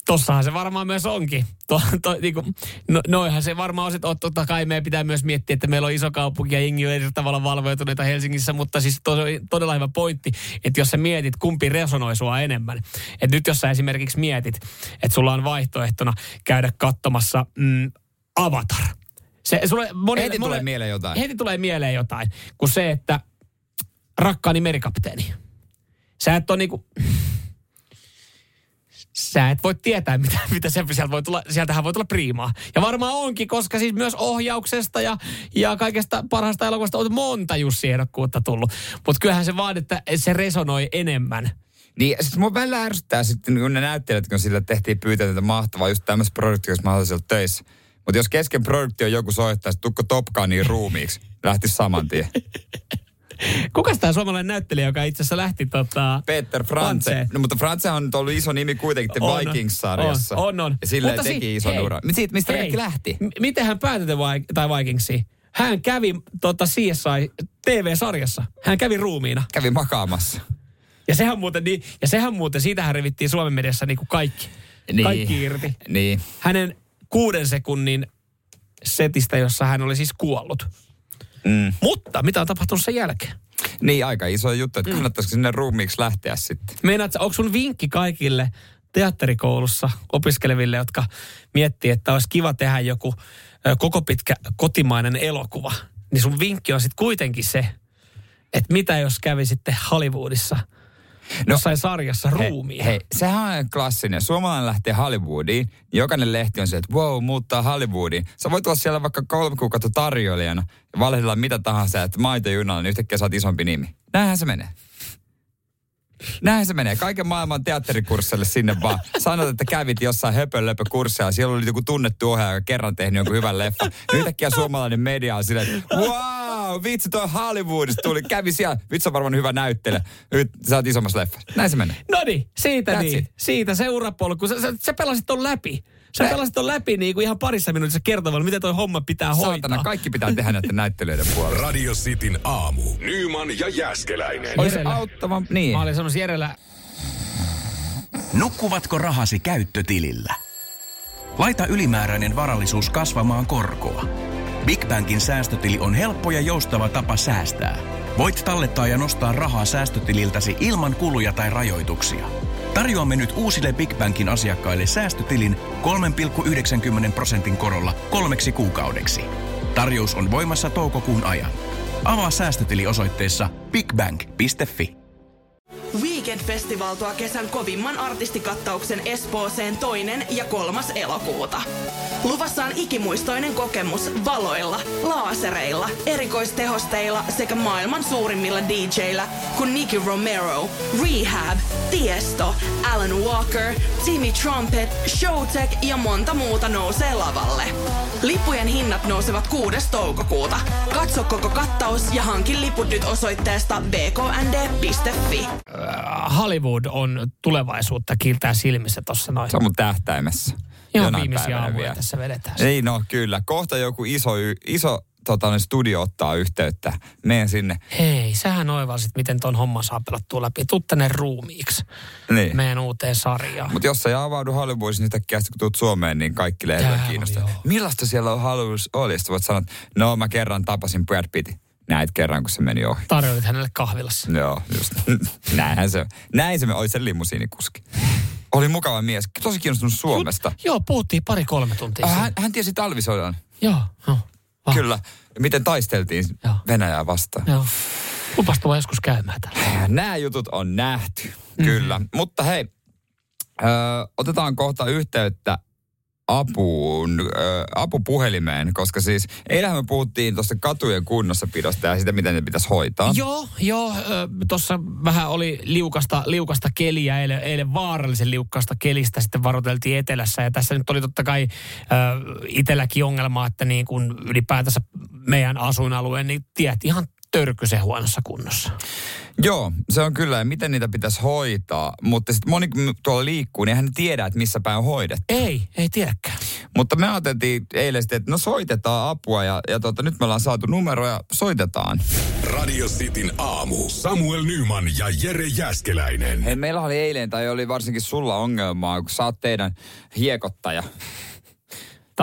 Tossahan se varmaan myös onkin. To, to, niinku, no, noihan se varmaan on, sit- totta kai meidän pitää myös miettiä, että meillä on iso kaupunki ja jengi on eri tavalla valveutuneita Helsingissä, mutta siis to, todella hyvä pointti, että jos sä mietit, kumpi resonoi sua enemmän. Että nyt jos sä esimerkiksi mietit, että sulla on vaihtoehtona käydä katsomassa mm, Avatar. Se, sulle, monelle, Heti tulee mieleen jotain. Heti tulee mieleen jotain, kun se, että rakkaani merikapteeni. Sä et ole niinku, sä et voi tietää, mitä, mitä se, sieltä voi tulla, sieltähän voi tulla priimaa. Ja varmaan onkin, koska siis myös ohjauksesta ja, ja kaikesta parhaasta elokuvasta on monta Jussi-ehdokkuutta tullut. Mutta kyllähän se vaan, että se resonoi enemmän. Niin, sit mua välillä ärsyttää sitten, kun ne näyttelijät, kun sillä tehtiin pyytänyt mahtavaa just tämmöisessä produktiossa mä olisin töissä. Mutta jos kesken produktio joku soittaa, että tukko Topkaaniin ruumiiksi, lähti saman tien. Kuka tämä suomalainen näyttelijä, joka itse asiassa lähti tota... Peter France. No, mutta France on ollut iso nimi kuitenkin The Vikings-sarjassa. On, on. on. Ja mutta teki si- ison hei, uran. Siitä, mistä hei, lähti? M- miten hän vai, tai Vikingsi? Hän kävi tota CSI TV-sarjassa. Hän kävi ruumiina. Kävi makaamassa. Ja sehän muuten, niin, ja sehän muuten, siitähän revittiin Suomen mediassa niin kuin kaikki. Niin. Kaikki irti. Niin. Hänen kuuden sekunnin setistä, jossa hän oli siis kuollut. Mm. Mutta mitä on tapahtunut sen jälkeen? Niin, aika iso juttu, että mm. kannattaisiko sinne ruumiiksi lähteä sitten. Meinaat, onko sun vinkki kaikille teatterikoulussa opiskeleville, jotka miettii, että olisi kiva tehdä joku koko pitkä kotimainen elokuva, niin sun vinkki on sitten kuitenkin se, että mitä jos kävi sitten Hollywoodissa – No, jossain sarjassa ruumia. Hei, sehän on klassinen. Suomalainen lähtee Hollywoodiin, jokainen lehti on se, että wow, muuttaa Hollywoodiin. Sä voit olla siellä vaikka kolme kuukautta tarjoilijana ja valehdella mitä tahansa, että maitojunalla, niin yhtäkkiä saat isompi nimi. Näinhän se menee. Näin se menee. Kaiken maailman teatterikurssille sinne vaan. Sanot, että kävit jossain höpölöpö kursseja. Siellä oli joku tunnettu ohjaaja, joka kerran tehnyt jonkun hyvän leffa. Yhtäkkiä suomalainen media on silleen, että wow, vitsi toi Hollywoodista tuli. Kävi siellä. Vitsi on varmaan hyvä näyttelijä. Nyt sä oot isommassa leffassa. Näin se menee. No niin, siitä That's niin. It. Siitä se urapolku. Sä, sä, sä pelasit ton läpi. Sä pelasit ton läpi niin kuin ihan parissa minuutissa kertomalla, miten toi homma pitää Saatana, hoitaa. kaikki pitää tehdä näiden näyttelijöiden puolella. Radio Cityn aamu. Nyman ja Jäskeläinen. Olisi auttava. Niin. Mä olin sanomassa Jerellä. Nukkuvatko rahasi käyttötilillä? Laita ylimääräinen varallisuus kasvamaan korkoa. Big Bankin säästötili on helppo ja joustava tapa säästää. Voit tallettaa ja nostaa rahaa säästötililtäsi ilman kuluja tai rajoituksia. Tarjoamme nyt uusille Big Bankin asiakkaille säästötilin 3,90 prosentin korolla kolmeksi kuukaudeksi. Tarjous on voimassa toukokuun ajan. Avaa säästötili osoitteessa bigbank.fi. Weekend Festival tuo kesän kovimman artistikattauksen Espooseen toinen ja kolmas elokuuta. Luvassa on ikimuistoinen kokemus valoilla, laasereilla, erikoistehosteilla sekä maailman suurimmilla DJillä, kun Nicky Romero, Rehab, Tiesto, Alan Walker, Timmy Trumpet, Showtek ja monta muuta nousee lavalle. Lippujen hinnat nousevat 6. toukokuuta. Katso koko kattaus ja hankin liput nyt osoitteesta bknd.fi. Hollywood on tulevaisuutta kiiltää silmissä tuossa noin. Se on mun tähtäimessä. Ihan viimeisiä aamuja vielä. tässä vedetään. Ei no, kyllä. Kohta joku iso, iso tota, studio ottaa yhteyttä. Meen sinne. Hei, sähän oivalsit, miten ton homma saa pelattua läpi. Tuu tänne ruumiiksi. Niin. Meidän uuteen sarjaan. Mutta jos ei avaudu Hollywoodissa, niin yhtäkkiä kun tuut Suomeen, niin kaikki lehdet kiinnostaa. Millaista siellä on Hollywood oli? Sitten voit sanoa, no mä kerran tapasin Brad Pittin näit kerran, kun se meni ohi. Tarjoilit hänelle kahvilassa. Joo, just. Näinhän se, näin se oli se limusiinikuski. Oli mukava mies, tosi kiinnostunut Suomesta. Jut, joo, puhuttiin pari-kolme tuntia. Ah, hän, hän tiesi talvisodan. Joo, joo. Ah. Kyllä. Miten taisteltiin joo. Venäjää vastaan. Joo. Lupas joskus käymään tällä. Nämä jutut on nähty, mm-hmm. kyllä. Mutta hei, ö, otetaan kohta yhteyttä apuun, äh, apupuhelimeen, koska siis eilähän me puhuttiin tuosta katujen kunnossapidosta ja sitä, miten ne pitäisi hoitaa. Joo, joo. Tuossa vähän oli liukasta, liukasta keliä, eilen, eilen vaarallisen liukkaasta kelistä sitten varoiteltiin etelässä. Ja tässä nyt oli totta kai äh, itselläkin ongelma, että niin kun ylipäätänsä meidän asuinalueen, niin tiet ihan törkysen huonossa kunnossa. Joo, se on kyllä. Ja miten niitä pitäisi hoitaa. Mutta sitten moni kun tuolla liikkuu, niin hän tiedä, että missä päin on hoidettu. Ei, ei tiedäkään. Mutta me ajateltiin eilen sitten, että no soitetaan apua ja, ja tota, nyt me ollaan saatu numero ja soitetaan. Radio Cityn aamu. Samuel Nyman ja Jere Jäskeläinen. Hei, meillä oli eilen, tai oli varsinkin sulla ongelmaa, kun sä oot teidän hiekottaja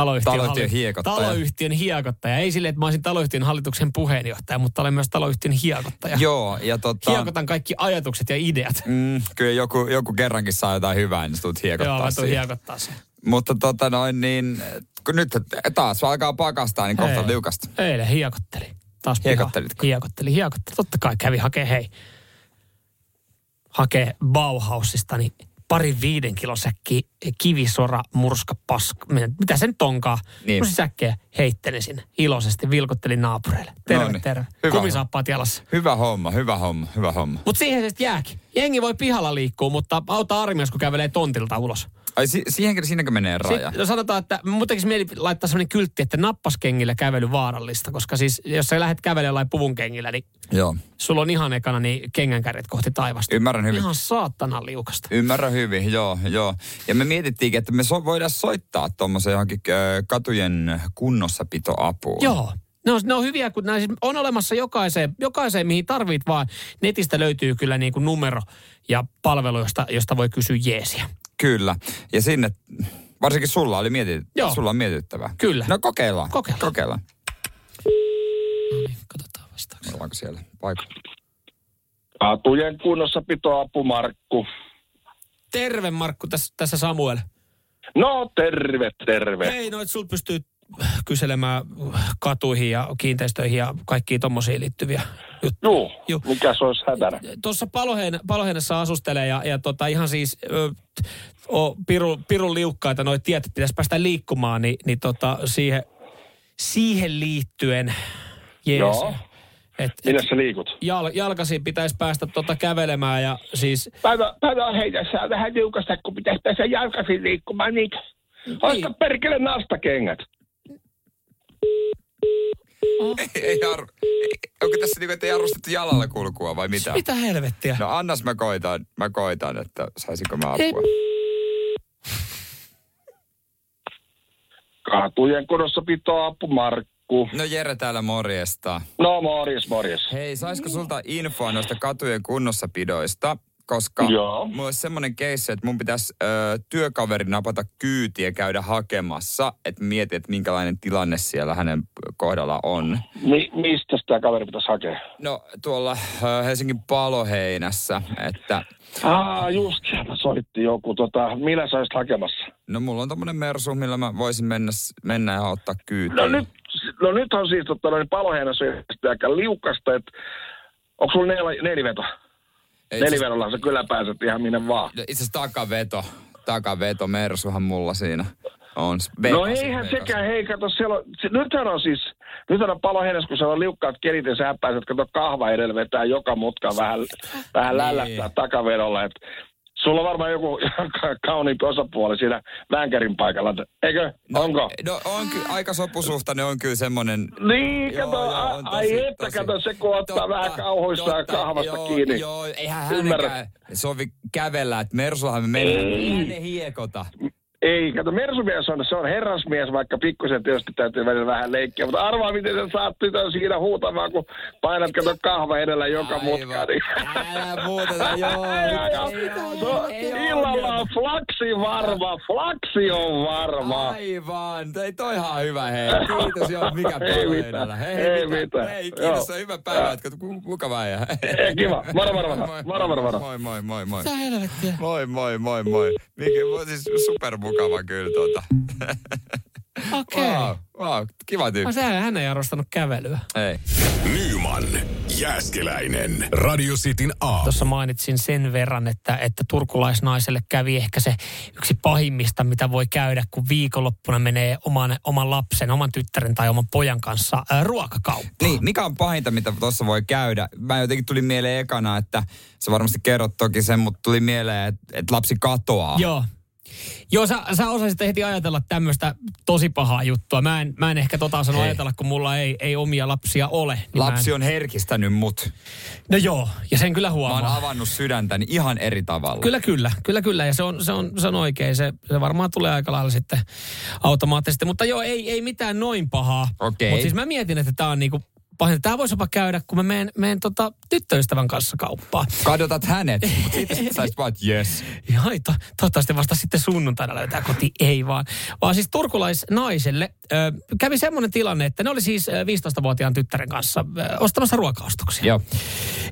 taloyhtiön, taloyhtiön hiekottaja. Taloyhtiön hiekottaja. Ei sille, että mä olisin taloyhtiön hallituksen puheenjohtaja, mutta olen myös taloyhtiön hiekottaja. Joo, ja tota... Hiekotan kaikki ajatukset ja ideat. Mm, kyllä joku, joku kerrankin saa jotain hyvää, niin tulet hiekottaa Joo, mä tuun hiekottaa sen. Mutta tota noin niin, kun nyt taas alkaa pakastaa, niin kohta liukasta. Eilen hiekotteli. Taas Hiekottelitko? Hiekotteli, hiekotteli. Totta kai kävi hakee, hei, hakee Bauhausista niin parin viiden kilon säkki kivisora, murska, paska, mitä se nyt onkaan. Niin. Niin. säkkejä heittelin sinne iloisesti, vilkuttelin naapureille. Terve, Noniin. terve. Hyvä Kumisaappaat jalassa. Hyvä homma, hyvä homma, hyvä homma. Mutta siihen se jääkin. Jengi voi pihalla liikkua, mutta auta armias, kun kävelee tontilta ulos. Ai si- siihenkö, siinäkö menee raja? Sitten no sanotaan, että mun tekisi mieli laittaa sellainen kyltti, että nappaskengillä kävely vaarallista, koska siis jos sä lähdet kävelemään jollain puvun kengillä, niin Joo, sulla on ihan ekana niin kengänkärjet kohti taivasta. ymmärrän hyvin. Ihan saatana liukasta. Ymmärrän hyvin, joo, joo. Ja me mietittiinkin, että me so- voidaan soittaa tuommoisen johonkin ö, katujen kunnossapitoapuun. Joo. Ne on, ne on hyviä, kun nämä siis on olemassa jokaiseen, jokaiseen, mihin tarvit vaan. Netistä löytyy kyllä niin kuin numero ja palvelu, josta, josta voi kysyä jeesiä. Kyllä. Ja sinne, varsinkin sulla oli mietit, Joo. sulla on mietittävää. Kyllä. No kokeillaan. Kokeillaan. Kokeillaan. No niin, katsotaan vastauksia. Ollaanko siellä paikalla? Katujen kunnossapitoapu Markku. Terve Markku, tässä, tässä Samuel. No terve, terve. Hei, no et sul pystyy kyselemään katuihin ja kiinteistöihin ja kaikkiin tommosiin liittyviä juttuja. Juu. mikä se olisi hätänä? Tuossa Paloheen, Paloheinassa asustelee ja, ja tota ihan siis ö, o, piru, pirun liukkaita noi tiet, pitäisi päästä liikkumaan, niin, niin tota, siihen, siihen liittyen jees. Joo. Et, Millä sä liikut? jal, jalkaisin pitäisi päästä tota kävelemään ja siis Päivä, päivä on vähän tiukasta, kun pitäisi tässä jalkaisin liikkumaan niitä. Osta perkele nastakengät. Ei, ar- ei, onko tässä niinku, että ei arvostettu jalalla kulkua vai mitä? mitä helvettiä. No annas mä koitan, mä koitan, että saisinko mä Ei. apua. Katujen kunnossapitoapu Markku. No Jere täällä morjesta. No morjes, morjes. Hei, saisiko sulta infoa noista katujen kunnossapidoista? Koska Joo. mulla olisi semmoinen keissi, että mun pitäisi ö, työkaveri napata kyytiä käydä hakemassa, että mietin, että minkälainen tilanne siellä hänen kohdalla on. Mi- mistä sitä kaveri pitäisi hakea? No tuolla ö, Helsingin paloheinässä, että Aa, just sieltä soitti joku. Tota, millä sä olisit hakemassa? no mulla on tommonen mersu, millä mä voisin mennä, mennä ja ottaa kyytiä. No nyt, no nyt on siis tota, noin paloheinässä aika liukasta, että onko sulla nel, neliveto? Nelivedolla sä kyllä pääset ihan minne vaan. No Itse asiassa takaveto, takaveto, mersuhan mulla siinä on. No eihän sekään, hei kato, siellä on, se, nythän on siis, nythän on paloheinässä, kun siellä on liukkaat kelit ja sä pääset, kato kahva edellä vetää joka mutka vähän, vähän Niin. lällättää takavedolla, että sulla on varmaan joku kauniimpi osapuoli siinä vänkärin paikalla, eikö? No, Onko? No on kyllä, aika sopusuhtainen on kyllä semmonen... Niin, Joo, kato, joo, a- on ai tosi- että, tosi- kato, se kun ottaa vähän kauhuissaan totta, kahvasta joo, kiinni. Joo, eihän hänenkään sovi kävellä, että Mersullahan me mennään, eihän ne hiekota. Ei, kato, Mersumies on, se on herrasmies, vaikka pikkusen tietysti täytyy välillä vähän leikkiä, mutta arvaa, miten sä saat tytön siinä huutamaan, kun painat, kato, kahva edellä joka Aivan. mutka. Niin. Älä muuteta, joo. Joo, joo. ei oo- No, ei illalla on flaksi varma, flaksi on varma. Aivan, ei toihan on hyvä, hei. Kiitos, joo, mikä Ei paloeinällä. mitään, Hei, ei mitä? mitään. Hei, Joo. kiitos, on hyvä päivä, että mukava ja. Ei, kiva. Moro, moro, moro. Moi, Moro, moro, moro. Moi, moi, moi, moi. Mitä helvettiä? Moi, moi, moi, moi. Mikä, siis supermukava kyllä tuota. Okei. Wow, wow, kiva Okay. tyyppi. Sehän hän ei arvostanut kävelyä. Ei. Nyman, Jääskeläinen, Radio Cityn aamu. Tuossa mainitsin sen verran, että, että turkulaisnaiselle kävi ehkä se yksi pahimmista, mitä voi käydä, kun viikonloppuna menee oman, oman lapsen, oman tyttären tai oman pojan kanssa ää, ruokakauppaan. Niin, mikä on pahinta, mitä tuossa voi käydä? Mä jotenkin tuli mieleen ekana, että sä varmasti kerrot toki sen, mutta tuli mieleen, että, että lapsi katoaa. Joo. Joo, sä, sä osasit heti ajatella tämmöistä tosi pahaa juttua. Mä en, mä en ehkä tota osannut Ei. ajatella, kun mulla ei, ei omia lapsia ole. Niin Lapsi en... on herkistänyt mut. No joo, ja sen kyllä Mä oon huomaa. avannut sydäntäni ihan eri tavalla. Kyllä, kyllä, kyllä, kyllä. Ja se on, se on, se on oikein. Se, se varmaan tulee aika lailla sitten automaattisesti. Mutta joo, ei, ei mitään noin pahaa. Okei. Mutta siis mä mietin, että tämä on niinku pahinta. Tämä voisi jopa käydä, kun mä menen, menen tota, tyttöystävän kanssa kauppaan. Kadotat hänet, mutta siitä sit sä olisit vaan, yes. Ja to, toivottavasti vasta sitten sunnuntaina löytää koti. Ei vaan. Vaan siis turkulaisnaiselle ö, kävi semmoinen tilanne, että ne oli siis ö, 15-vuotiaan tyttären kanssa ö, ostamassa ruokaostoksia. Joo.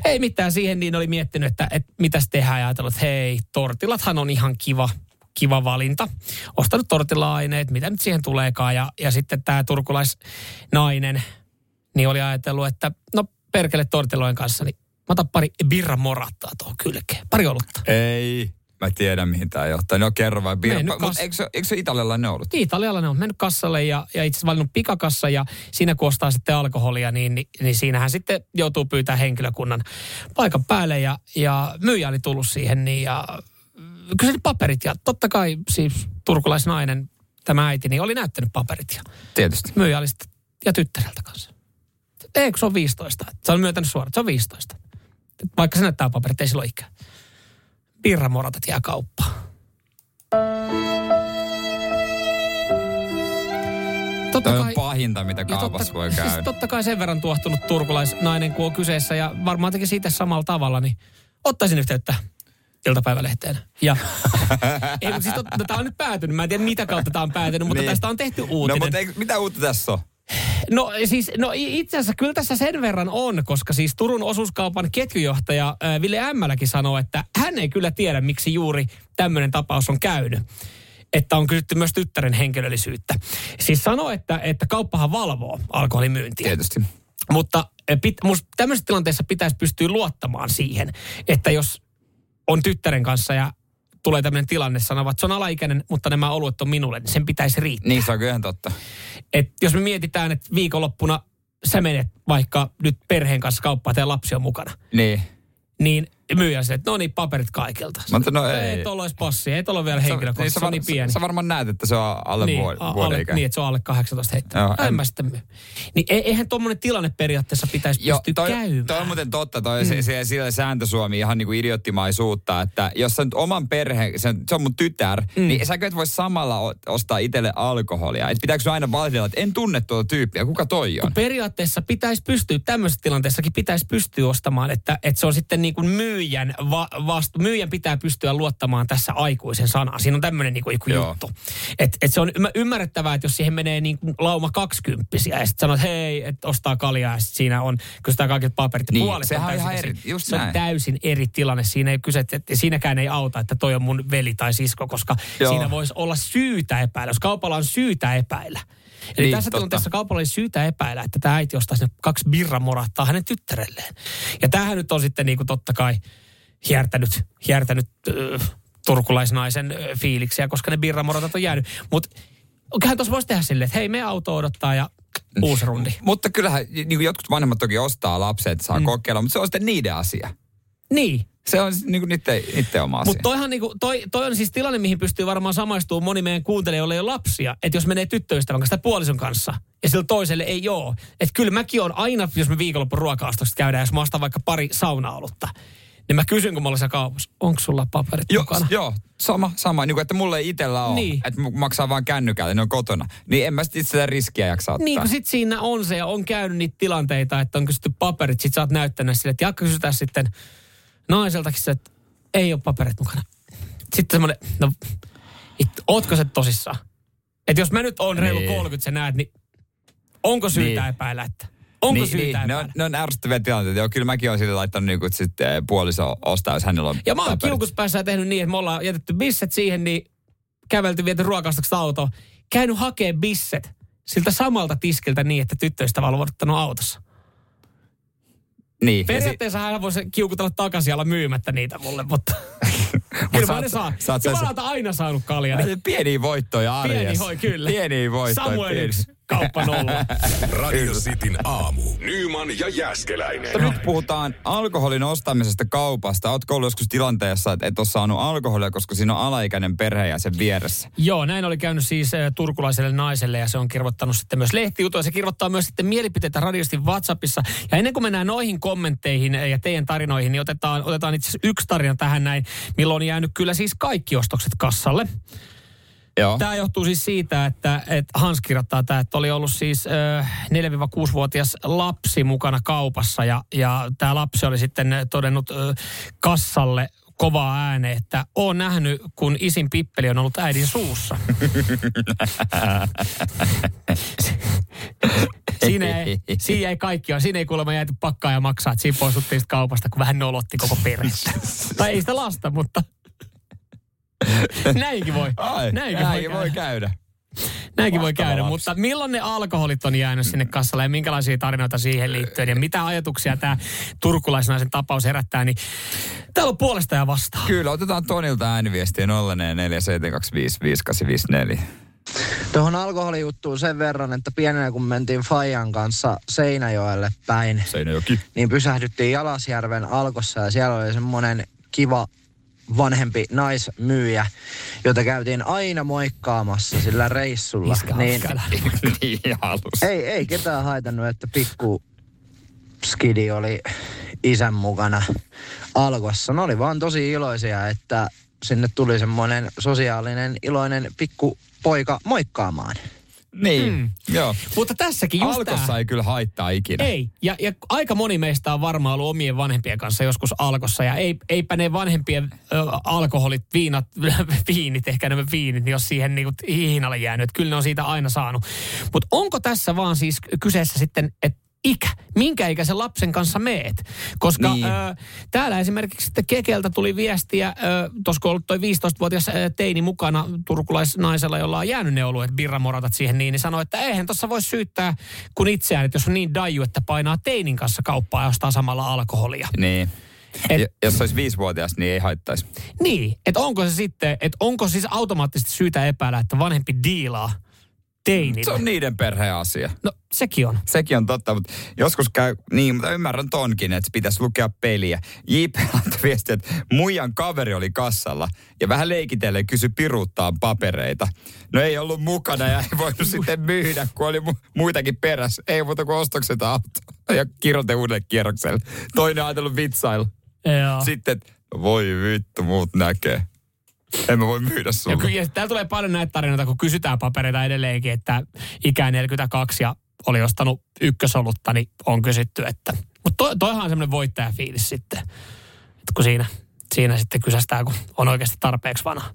Ei mitään siihen, niin oli miettinyt, että, että mitäs tehdään ja ajatellut, että hei, tortilathan on ihan kiva, kiva valinta. Ostanut tortilla-aineet, mitä nyt siihen tuleekaan. Ja, ja sitten tämä turkulaisnainen, niin oli ajatellut, että no perkele tortillojen kanssa, niin mä otan pari birra morattaa tuohon kylkeen. Pari olutta. Ei. mä tiedän mihin tämä johtaa. No kerro vai birra. Mennyt Mutta kas- eikö, se- eikö se italialainen ollut? Italialla ne on mennyt kassalle ja, ja itse asiassa valinnut pikakassa ja siinä kun ostaa sitten alkoholia, niin, niin, niin siinähän sitten joutuu pyytämään henkilökunnan paikan päälle ja, ja myyjä oli tullut siihen niin ja kyseli paperit ja totta kai siis turkulaisnainen, tämä äiti, niin oli näyttänyt paperit ja Tietysti. myyjä oli sitten, ja tyttäreltä kanssa. Eikö se on 15? Se on myöntänyt suoraan, se on 15. Vaikka se näyttää paperit, ei sillä ole ikää. Birramoratat jää kauppaan. Totta Toi on pahinta, mitä kaupassa voi siis käydä. totta kai sen verran tuohtunut turkulaisnainen, kun on kyseessä ja varmaan teki siitä samalla tavalla, niin ottaisin yhteyttä iltapäivälehteen. Ja, ei, mutta siis totta, tämä on nyt päätynyt. Mä en tiedä, mitä kautta tämä on päätynyt, mutta Niin. tästä on tehty No uutinen. mutta eikö, mitä uutta tässä on? No siis, no itse asiassa kyllä tässä sen verran on, koska siis Turun osuuskaupan ketjujohtaja Ville Ämmäläkin sanoo, että hän ei kyllä tiedä, miksi juuri tämmöinen tapaus on käynyt. Että on kysytty myös tyttären henkilöllisyyttä. Siis sanoo, että, että kauppahan valvoo alkoholimyyntiä. Tietysti. Mutta pit, tämmöisessä tilanteessa pitäisi pystyä luottamaan siihen, että jos on tyttären kanssa ja tulee tämmöinen tilanne, sanovat, että se on alaikäinen, mutta nämä oluet on minulle, niin sen pitäisi riittää. Niin se on kyllä totta. Et jos me mietitään, että viikonloppuna sä menet vaikka nyt perheen kanssa kauppaan ja lapsi on mukana, Niin. niin myyjä se, että no niin, paperit kaikilta. Mutta no ei. Ei tuolla olisi passia, ei tuolla ole vielä henkilökohtaisesti, se, sä on niin pieni. Sä varmaan näet, että se on alle niin, vuoden alle, ikä. niin, että se on alle 18 heittänyt. Joo, En en- mä myy. Niin e- eihän tuommoinen tilanne periaatteessa pitäisi Joo, pystyä toi, käymään. toi on muuten totta, toi mm. se, se, sillä sääntösuomi ihan niin kuin idioottimaisuutta, että jos sä nyt oman perheen, se, on- se on mun tytär, mm. niin säkö et voi samalla ostaa itselle alkoholia. Et pitääkö aina valitella, että en tunne tuota tyyppiä, kuka toi on? Kun periaatteessa pitäisi pystyä, tämmöisessä tilanteessakin pitäisi pystyä ostamaan, että, että se on sitten niin kuin myyjän va, vastu. Myyjän pitää pystyä luottamaan tässä aikuisen sanaan. Siinä on tämmöinen niin kuin joku Joo. juttu. Että et se on ymmär- ymmärrettävää, että jos siihen menee niin kuin lauma kaksikymppisiä ja sitten sanot, hei, että ostaa kaljaa ja sitten siinä on, kun sitä kaiket paperit Niin, puolet on täysin ihan eri. just Se on näin. täysin eri tilanne. Siinä ei kyse, että siinäkään ei auta, että toi on mun veli tai sisko, koska Joo. siinä voisi olla syytä epäillä. Jos kaupalla on syytä epäillä. Eli Niin, tässä totta. tilanteessa kaupalla oli syytä epäillä, että tämä äiti ostaisi ne kaksi birramorattaa hänen tyttärelleen. Ja tämähän nyt on sitten niin kuin totta kai hiertänyt, hiertänyt äh, turkulaisnaisen äh, fiiliksiä, koska ne birramoratat on jäänyt. Mutta kyllähän tuossa voisi tehdä silleen, että hei, me auto odottaa ja uusi rundi. Mutta kyllähän niin kuin jotkut vanhemmat toki ostaa lapset, saa mm. kokeilla, mutta se on sitten niiden asia. Niin, Se on niin kuin niiden, niiden oma asia. Mutta toihan niinku, toi, toi on siis tilanne, mihin pystyy varmaan samaistumaan moni meidän kuuntelija, jolla ei ole lapsia. Että jos menee tyttöystävän kanssa tai puolison kanssa ja sillä toiselle ei ole. Että kyllä mäkin on aina, jos me viikonloppu ruoka käydään, jos mä ostan vaikka pari saunaolutta, niin mä kysyn, kun mä olen siellä kaupassa, onko sulla paperit Joo, mukana? joo, sama, sama. Niin kuin, että mulla ei itsellä ole. Niin. Että maksaa vaan kännykällä, ne on kotona. Niin en mä sit itse sitä riskiä jaksa ottaa. Niin, kun sit siinä on se ja on käynyt niitä tilanteita, että on kysytty paperit, sit sä oot näyttänyt sille, että jakka kysytään sitten naiseltakin se, että ei ole paperit mukana. Sitten semmoinen, no, it, ootko se tosissaan? Että jos mä nyt oon reilu Niin. 30, sä näet, niin onko syytä Niin. epäillä, että onko niin, syytä niin, ne, epäillä? on, ne on ärsyttäviä tilanteita. Joo, kyllä mäkin olen sille laittanut niin kuin, sitten eh, puoliso ostaa, jos hänellä on Ja mä oon kiukuspäässä tehnyt niin, että me ollaan jätetty bisset siihen, niin kävelty viety ruokastokset autoon. Käynyt hakee bisset siltä samalta tiskiltä niin, että tyttöystävä on autossa. Niin. Periaatteessa hän voisi kiukutella takaisin olla myymättä niitä mulle, mutta kyllä mä ne saa. sä oot sen- Jumalalta aina saanut kaljaa. Niin Pieniä voittoja arjessa. pieni hoi kyllä. Pieniä voittoja. Samuel pieni. yksi, kauppa nolla. Radio Cityn aamu. Nyman ja Jäskeläinen. Mutta nyt puhutaan alkoholin ostamisesta kaupasta. Ootko ollut joskus tilanteessa, että et ole saanut alkoholia, koska siinä on alaikäinen perheenjäsen vieressä? Joo, näin oli käynyt siis äh, turkulaiselle naiselle ja se on kirvoittanut sitten myös lehtijutua. Se kirvoittaa myös sitten mielipiteitä radiosti WhatsAppissa. Ja ennen kuin mennään noihin kommentteihin äh, ja teidän tarinoihin, niin otetaan, otetaan itse asiassa yksi tarina tähän näin, milloin on jäänyt kyllä siis kaikki ostokset kassalle. Joo. Tämä johtuu siis siitä, että, että Hans kirjoittaa tämä, että oli ollut siis äh, 4-6-vuotias lapsi mukana kaupassa ja, ja tämä lapsi oli sitten todennut äh, kassalle kovaa ääneen, että on nähnyt, kun isin pippeli on ollut äidin suussa. siinä, ei, siinä ei kaikki ole. Siinä ei kuulemma jääty pakkaa ja maksaa, että siinä poistuttiin kaupasta, kun vähän nolotti koko perhettä. tai ei sitä lasta, mutta näinkin voi. Ai, näinkin, näinkin voi, voi käydä. Näinkin voi käydä, lapsi. mutta milloin ne alkoholit on jäänyt sinne kassalle ja minkälaisia tarinoita siihen liittyen ja mitä ajatuksia tämä turkulaisnaisen tapaus herättää, niin täällä on puolesta ja vastaan. Kyllä, otetaan Tonilta ääniviestiä 0447255854. Tuohon alkoholijuttuun sen verran, että pienenä kun mentiin Fajan kanssa Seinäjoelle päin, Seinäjoki. niin pysähdyttiin Jalasjärven alkossa ja siellä oli semmoinen kiva vanhempi naismyyjä, jota käytiin aina moikkaamassa sillä reissulla. Iskä Niin, niin ei, ei ketään haitannut, että pikku skidi oli isän mukana alkossa. Ne oli vaan tosi iloisia, että sinne tuli semmoinen sosiaalinen, iloinen pikku poika moikkaamaan. Niin, Mm. joo. Mutta tässäkin just Alkossa tää- ei kyllä haittaa ikinä. Ei, ja, ja aika moni meistä on varmaan ollut omien vanhempien kanssa joskus alkossa, ja ei, eipä ne vanhempien ö, alkoholit, viinat, viinit, ehkä nämä viinit, niin jos siihen niinku hihinalle jäänyt, että kyllä ne on siitä aina saanut. Mutta onko tässä vaan siis kyseessä sitten, että ikä, minkä ikäisen lapsen kanssa meet. Koska Niin. ö, täällä esimerkiksi sitten Kekeltä tuli viestiä, tuossa kun ollut toi 15-vuotias ö, teini mukana turkulaisnaisella, jolla on jäänyt ne oluet, birramoratat siihen niin, niin sanoi, että eihän tuossa voi syyttää kun itseään, että jos on niin daju, että painaa teinin kanssa kauppaa ja ostaa samalla alkoholia. Niin. Et- Et, jos olisi viisivuotias, niin ei haittaisi. Niin, että onko se sitten, että onko siis automaattisesti syytä epäillä, että vanhempi diilaa teinille? Se on niiden perheen asia. No sekin on. Sekin on totta, mutta joskus käy, niin, mutta ymmärrän tonkin, että pitäisi lukea peliä. JP laittoi viestiä, että muijan kaveri oli kassalla ja vähän leikitellen kysy piruuttaan papereita. No ei ollut mukana ja ei voinut sitten myydä, kun oli mu- muitakin perässä. Ei muuta kuin ostokset auto ja kirjoite uudelle kierrokselle. Toinen on ajatellut vitsailla. Joo. Sitten, voi vittu, muut näkee. En mä voi myydä Ja, sulle. ky- ja täällä tulee paljon näitä tarinoita, kun kysytään papereita edelleenkin, että ikä 42 ja oli ostanut ykkösolutta, niin on kysytty, että... Mutta toi, toihan on semmoinen voittajafiilis sitten, että kun siinä, siinä sitten kysästää, kun on oikeasti tarpeeksi vanha.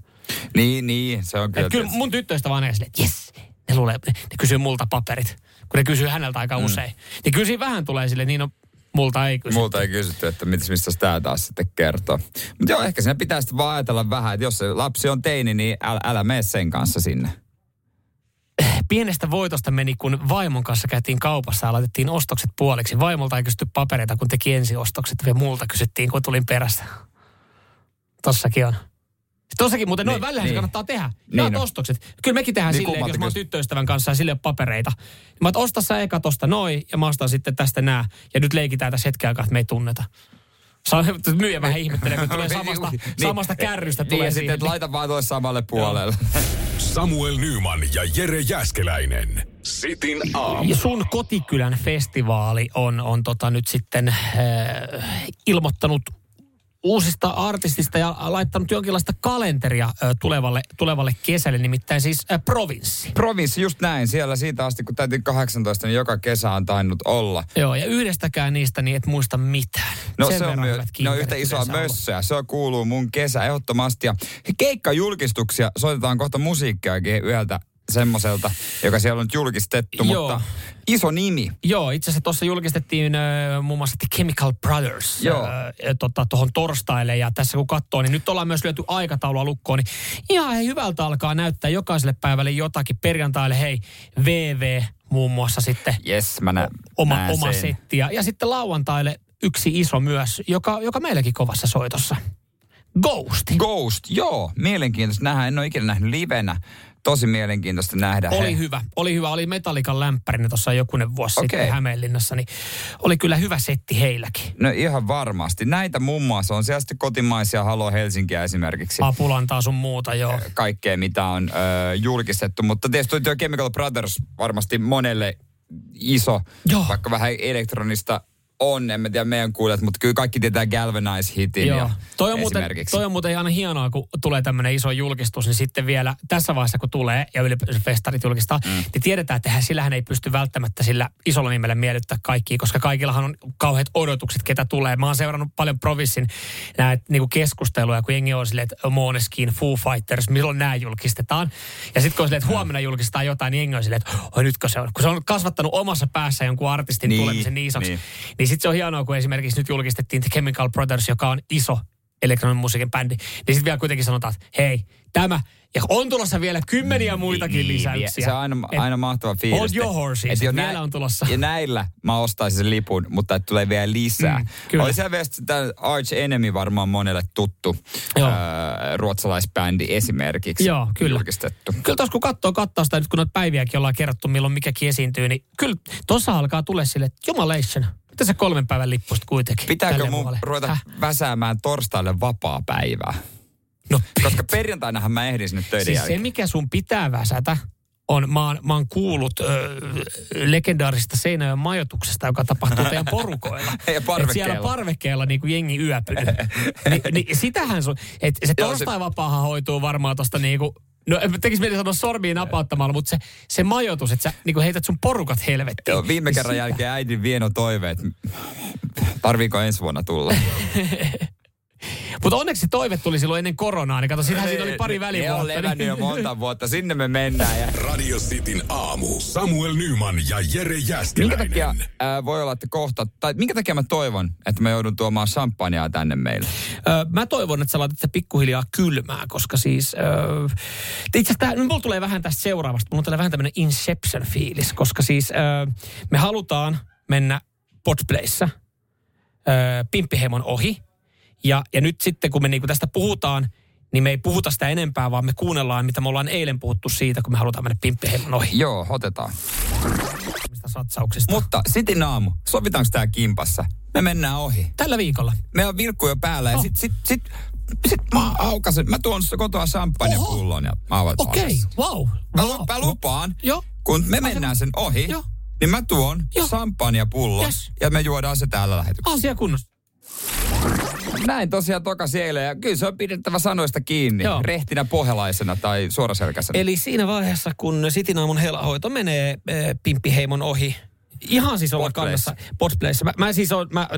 Niin, niin, se on kyllä. Et kyllä mun tyttöistä vaan ei silleen, että jes, ne, luulee, ne kysyy multa paperit, kun ne kysyy häneltä aika mm. usein. Niin kyllä siinä vähän tulee sille, niin no, multa ei kysy. Multa ei kysytty, että mitäs, mistä tämä taas sitten kertoo. Mutta joo, ehkä siinä pitää sitten vaan ajatella vähän, että jos se lapsi on teini, niin älä, älä mene sen kanssa sinne. Pienestä voitosta meni, kun vaimon kanssa käytiin kaupassa ja laitettiin ostokset puoliksi. Vaimolta ei kysytty papereita, kun teki ensiostokset. Ja multa kysyttiin, kun tulin perässä. Tossakin on. Tossakin muuten, noin Niin, välillä niin. se kannattaa tehdä. Niin Jaat on. ostokset. Kyllä mekin tehdään Niin silleen, jos mä oon tyttöystävän kanssa ja sille papereita. Niin mä oon, osta sä eka tosta noin ja mä ostan sitten tästä nää. Ja nyt leikitään tässä hetken aikaa, että me ei tunneta. Saa, myyjä vähän ihmettelee, kun tulee samasta, Niin, samasta kärrystä Niin, tulee ja sitten, että laita vaan tuolle samalle puolelle. Samuel Nyman ja Jere Jäskeläinen. Sitin aamu. Ja sun kotikylän festivaali on, on tota nyt sitten äh, ilmoittanut uusista artistista ja laittanut jonkinlaista kalenteria tulevalle, tulevalle kesälle, nimittäin siis äh, provinssi. Provinssi, just näin. Siellä siitä asti, kun täytin 18, niin joka kesä on tainnut olla. Joo, ja yhdestäkään niistä niin et muista mitään. No Sen se on, myö, ne on yhtä isoa mössöä. Se kuuluu mun kesä ehdottomasti. Ja keikkajulkistuksia soitetaan kohta musiikkiakin yhdeltä semmoiselta, joka siellä on nyt julkistettu, Joo. mutta iso nimi. Joo, itse asiassa tuossa julkistettiin äh, muun muassa The Chemical Brothers Joo. äh, tota, tuohon torstaille. Ja tässä kun katsoo, niin nyt ollaan myös lyöty aikataulua lukkoon. Niin ihan hei, hyvältä alkaa näyttää jokaiselle päivälle jotakin. Perjantaille hei, VV muun muassa sitten Yes, mä nä, oma, näen oma sen. setti. Ja, ja sitten lauantaille yksi iso myös, joka, joka meilläkin kovassa soitossa. Ghost. Ghost, joo, mielenkiintoista nähdä. En ole ikinä nähnyt livenä. Tosi mielenkiintoista nähdä. Oli he. hyvä. Oli hyvä. Oli Metallikan lämpärinä tuossa jokunen vuosi Okei. sitten Hämeenlinnassa. Niin oli kyllä hyvä setti heilläkin. No ihan varmasti. Näitä muun muassa on siellä sitten kotimaisia Halo Helsinkiä esimerkiksi. Apulantaa sun muuta, joo. Kaikkea, mitä on ö, julkistettu. Mutta tietysti tuo Chemical Brothers varmasti monelle iso, Joo. vaikka vähän elektronista on, en mä tiedä meidän kuulijat, mutta kyllä kaikki tietää Galvanize-hitin Joo. ja Toi on, muuten, toi on muuten aina hienoa, kun tulee tämmöinen iso julkistus, niin sitten vielä tässä vaiheessa, kun tulee ja ylipäänsä festarit julkistaa, mm. niin tiedetään, että eihän sillähän ei pysty välttämättä sillä isolla nimellä miellyttää kaikkia, koska kaikillahan on kauheat odotukset, ketä tulee. Mä oon seurannut paljon Provissin näitä niinku keskusteluja, kun jengi on silleen, että Måneskin, Foo Fighters, milloin nämä julkistetaan. Ja sitten kun on silleen, että huomenna julkistetaan jotain, niin jengi on silleen, että oi nytkö se on. Kun se on kasvattanut omassa päässä jonkun artistin Niin, tulemisen niin isoksi, niin. niin, niin sitten se on hienoa, kun esimerkiksi nyt julkistettiin The Chemical Brothers, joka on iso elektroninen musiikin bändi. Niin sitten vielä kuitenkin sanotaan, että hei, tämä, ja on tulossa vielä kymmeniä muitakin Niin, lisäyksiä. Se on aina, Et aina mahtava fiilis. Hold your horses, Et jo vielä nä- on tulossa. Ja näillä mä ostaisin sen lipun, mutta että tulee vielä lisää. Mm, kyllä. Oli se vielä Arch Enemy varmaan monelle tuttu Joo. öö, ruotsalaisbändi esimerkiksi. Joo, kyllä. Julkistettu. Kyllä tuossa kun katsoo kattausta nyt, kun noita päiviäkin ollaan kerrottu, milloin mikäkin esiintyy, niin kyllä tuossa alkaa tulla sille, että jumalation. Mitä se kolmen päivän lippusta kuitenkin? Pitääkö mun vuodelle? ruveta Häh? väsäämään torstaille vapaa päivää? No, Koska perjantainahan mä ehdin sinne töiden siis se, mikä sun pitää väsätä, on, mä oon, mä oon kuullut ö, legendaarisesta Seinäjoen majoituksesta, joka tapahtuu teidän porukoilla. Ja Et parvekkeella. siellä parvekkeella niin kuin jengi yöpyy. Ni, niin sitähän sun, että se torstai-vapaahan hoituu varmaan tosta niinku, no tekis mieli sanoa sormiin napauttamalla, mutta se, se majoitus, että sä niinku heität sun porukat helvettiin. Joo, viime Niin kerran sitä- jälkeen äidin vieno toive, että tarviiko ensi vuonna tulla. Mutta onneksi se toive tuli silloin ennen koronaa, niin kato, siinähän siinä oli pari Ne on välivuotta. levännyt jo monta vuotta, sinne me mennään. Ja Radio Cityn aamu. Samuel Nyman ja Jere minkä Jäskeläinen. takia ää, voi olla, että kohta, tai minkä takia mä toivon, että mä joudun tuomaan champagnea tänne meille? Ö, mä toivon, että sä laitat pikkuhiljaa kylmää, koska siis... Ö, itse asiassa tää- mulla tulee vähän tästä seuraavasta, mulla tulee vähän tämmöinen Inception-fiilis, koska siis ö, me halutaan mennä Podplayssä ö, Pimppiheimon ohi. Ja, ja nyt sitten, kun me niinku tästä puhutaan, niin me ei puhuta sitä enempää, vaan me kuunnellaan, mitä me ollaan eilen puhuttu siitä, kun me halutaan mennä Pimppiheimon ohi. Joo, otetaan. Mistä satsauksista. Mutta sitin aamu, sovitaanko tää kimpassa? Me mennään ohi. Tällä viikolla. Me on vilkku jo päällä ja Oh. sit, sit, sit, sit mä aukasen. Mä tuon kotoa champagnepullon ja mä avaan Okei, okay, wow. Mä, wow. mä lupaan, Joo. kun me mennään sen ohi, Joo. niin mä tuon champagnepullon Yes. ja me juodaan se täällä lähetyksessä. Asia kunnossa. Näin tosiaan tokas eilen ja kyllä se on pidettävä sanoista kiinni. Joo. Rehtinä pohjalaisena tai suoraselkäisenä. Eli siinä vaiheessa, kun Sitinaamun helahoito menee äh, Pimppiheimon ohi, ihan siis olla kannassa Podplayssa. Mä, mä siis on, mä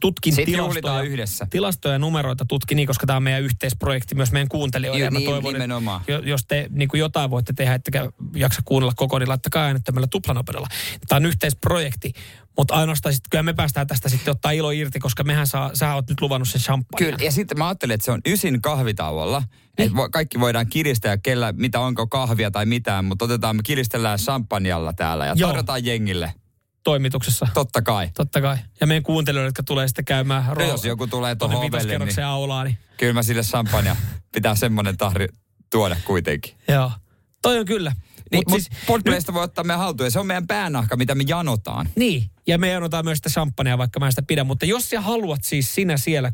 tutkin Sitten tilastoja, yhdessä. tilastoja ja numeroita tutkin niin, koska tämä on meidän yhteisprojekti myös meidän kuuntelijoille. Ja mä niin, toivon, nimenomaan. että jo- jos te niin kuin jotain voitte tehdä, ettekä jaksa kuunnella koko, niin laittakaa äänettömällä tuplanopeudella. Tämä on yhteisprojekti, mutta ainoastaan sitten, kyllä me päästään tästä sitten ottaa ilo irti, koska mehän saa, sä oot nyt luvannut sen champagne. Kyllä, ja sitten mä ajattelin, että se on ysin kahvitauolla. Niin. Että vo, kaikki voidaan kiristää, kellä, mitä onko kahvia tai mitään, mutta otetaan, me kiristellään champagnella täällä ja Joo. tarjotaan jengille. Toimituksessa. Totta kai. Totta kai. Ja meidän kuuntelijoille, jotka tulee sitten käymään No, ro- jos joku tulee tuohon ovelle, niin aulaan, niin kyllä mä sille champagne pitää semmonen tahri tuoda kuitenkin. Joo. Toi on kyllä. Niin, Mut mutta siis, Podplaysta voi ottaa meidän haltuun ja se on meidän päänahka, mitä me janotaan. Niin, ja me anotaan myös sitä champagnea, vaikka mä en sitä pidä. Mutta jos sä haluat siis sinä siellä,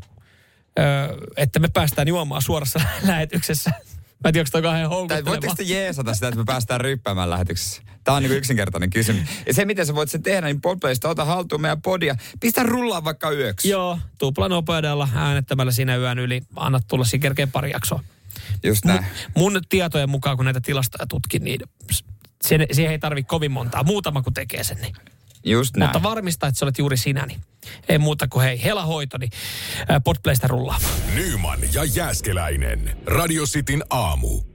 öö, että me päästään juomaan suorassa lähetyksessä. Mä en tiedä, onko toi kauhean Tai houkutteleva. voitteko te jeesata sitä, että me päästään ryppäämään lähetyksessä? Tämä on niin yksinkertainen kysymys. Ja se, miten sä voit sen tehdä, niin Podplaysta ota haltuun meidän podia. Pistä rullaan vaikka yöksi. Joo, tupla nopeudella äänettämällä siinä yön yli. Anna tulla siinä kerkeen pari jaksoa. Just Mun, näin. mun tietojen mukaan, kun näitä tilastoja tutkin, niin sen, siihen ei tarvi kovin montaa. Muutama kun tekee sen, niin Just näin. Mutta varmista, että sä olet juuri sinä, niin ei muuta kuin hei, helahoito, niin Podplaysta rullaamaan. Nyman ja Jääskeläinen. Radio Cityn aamu.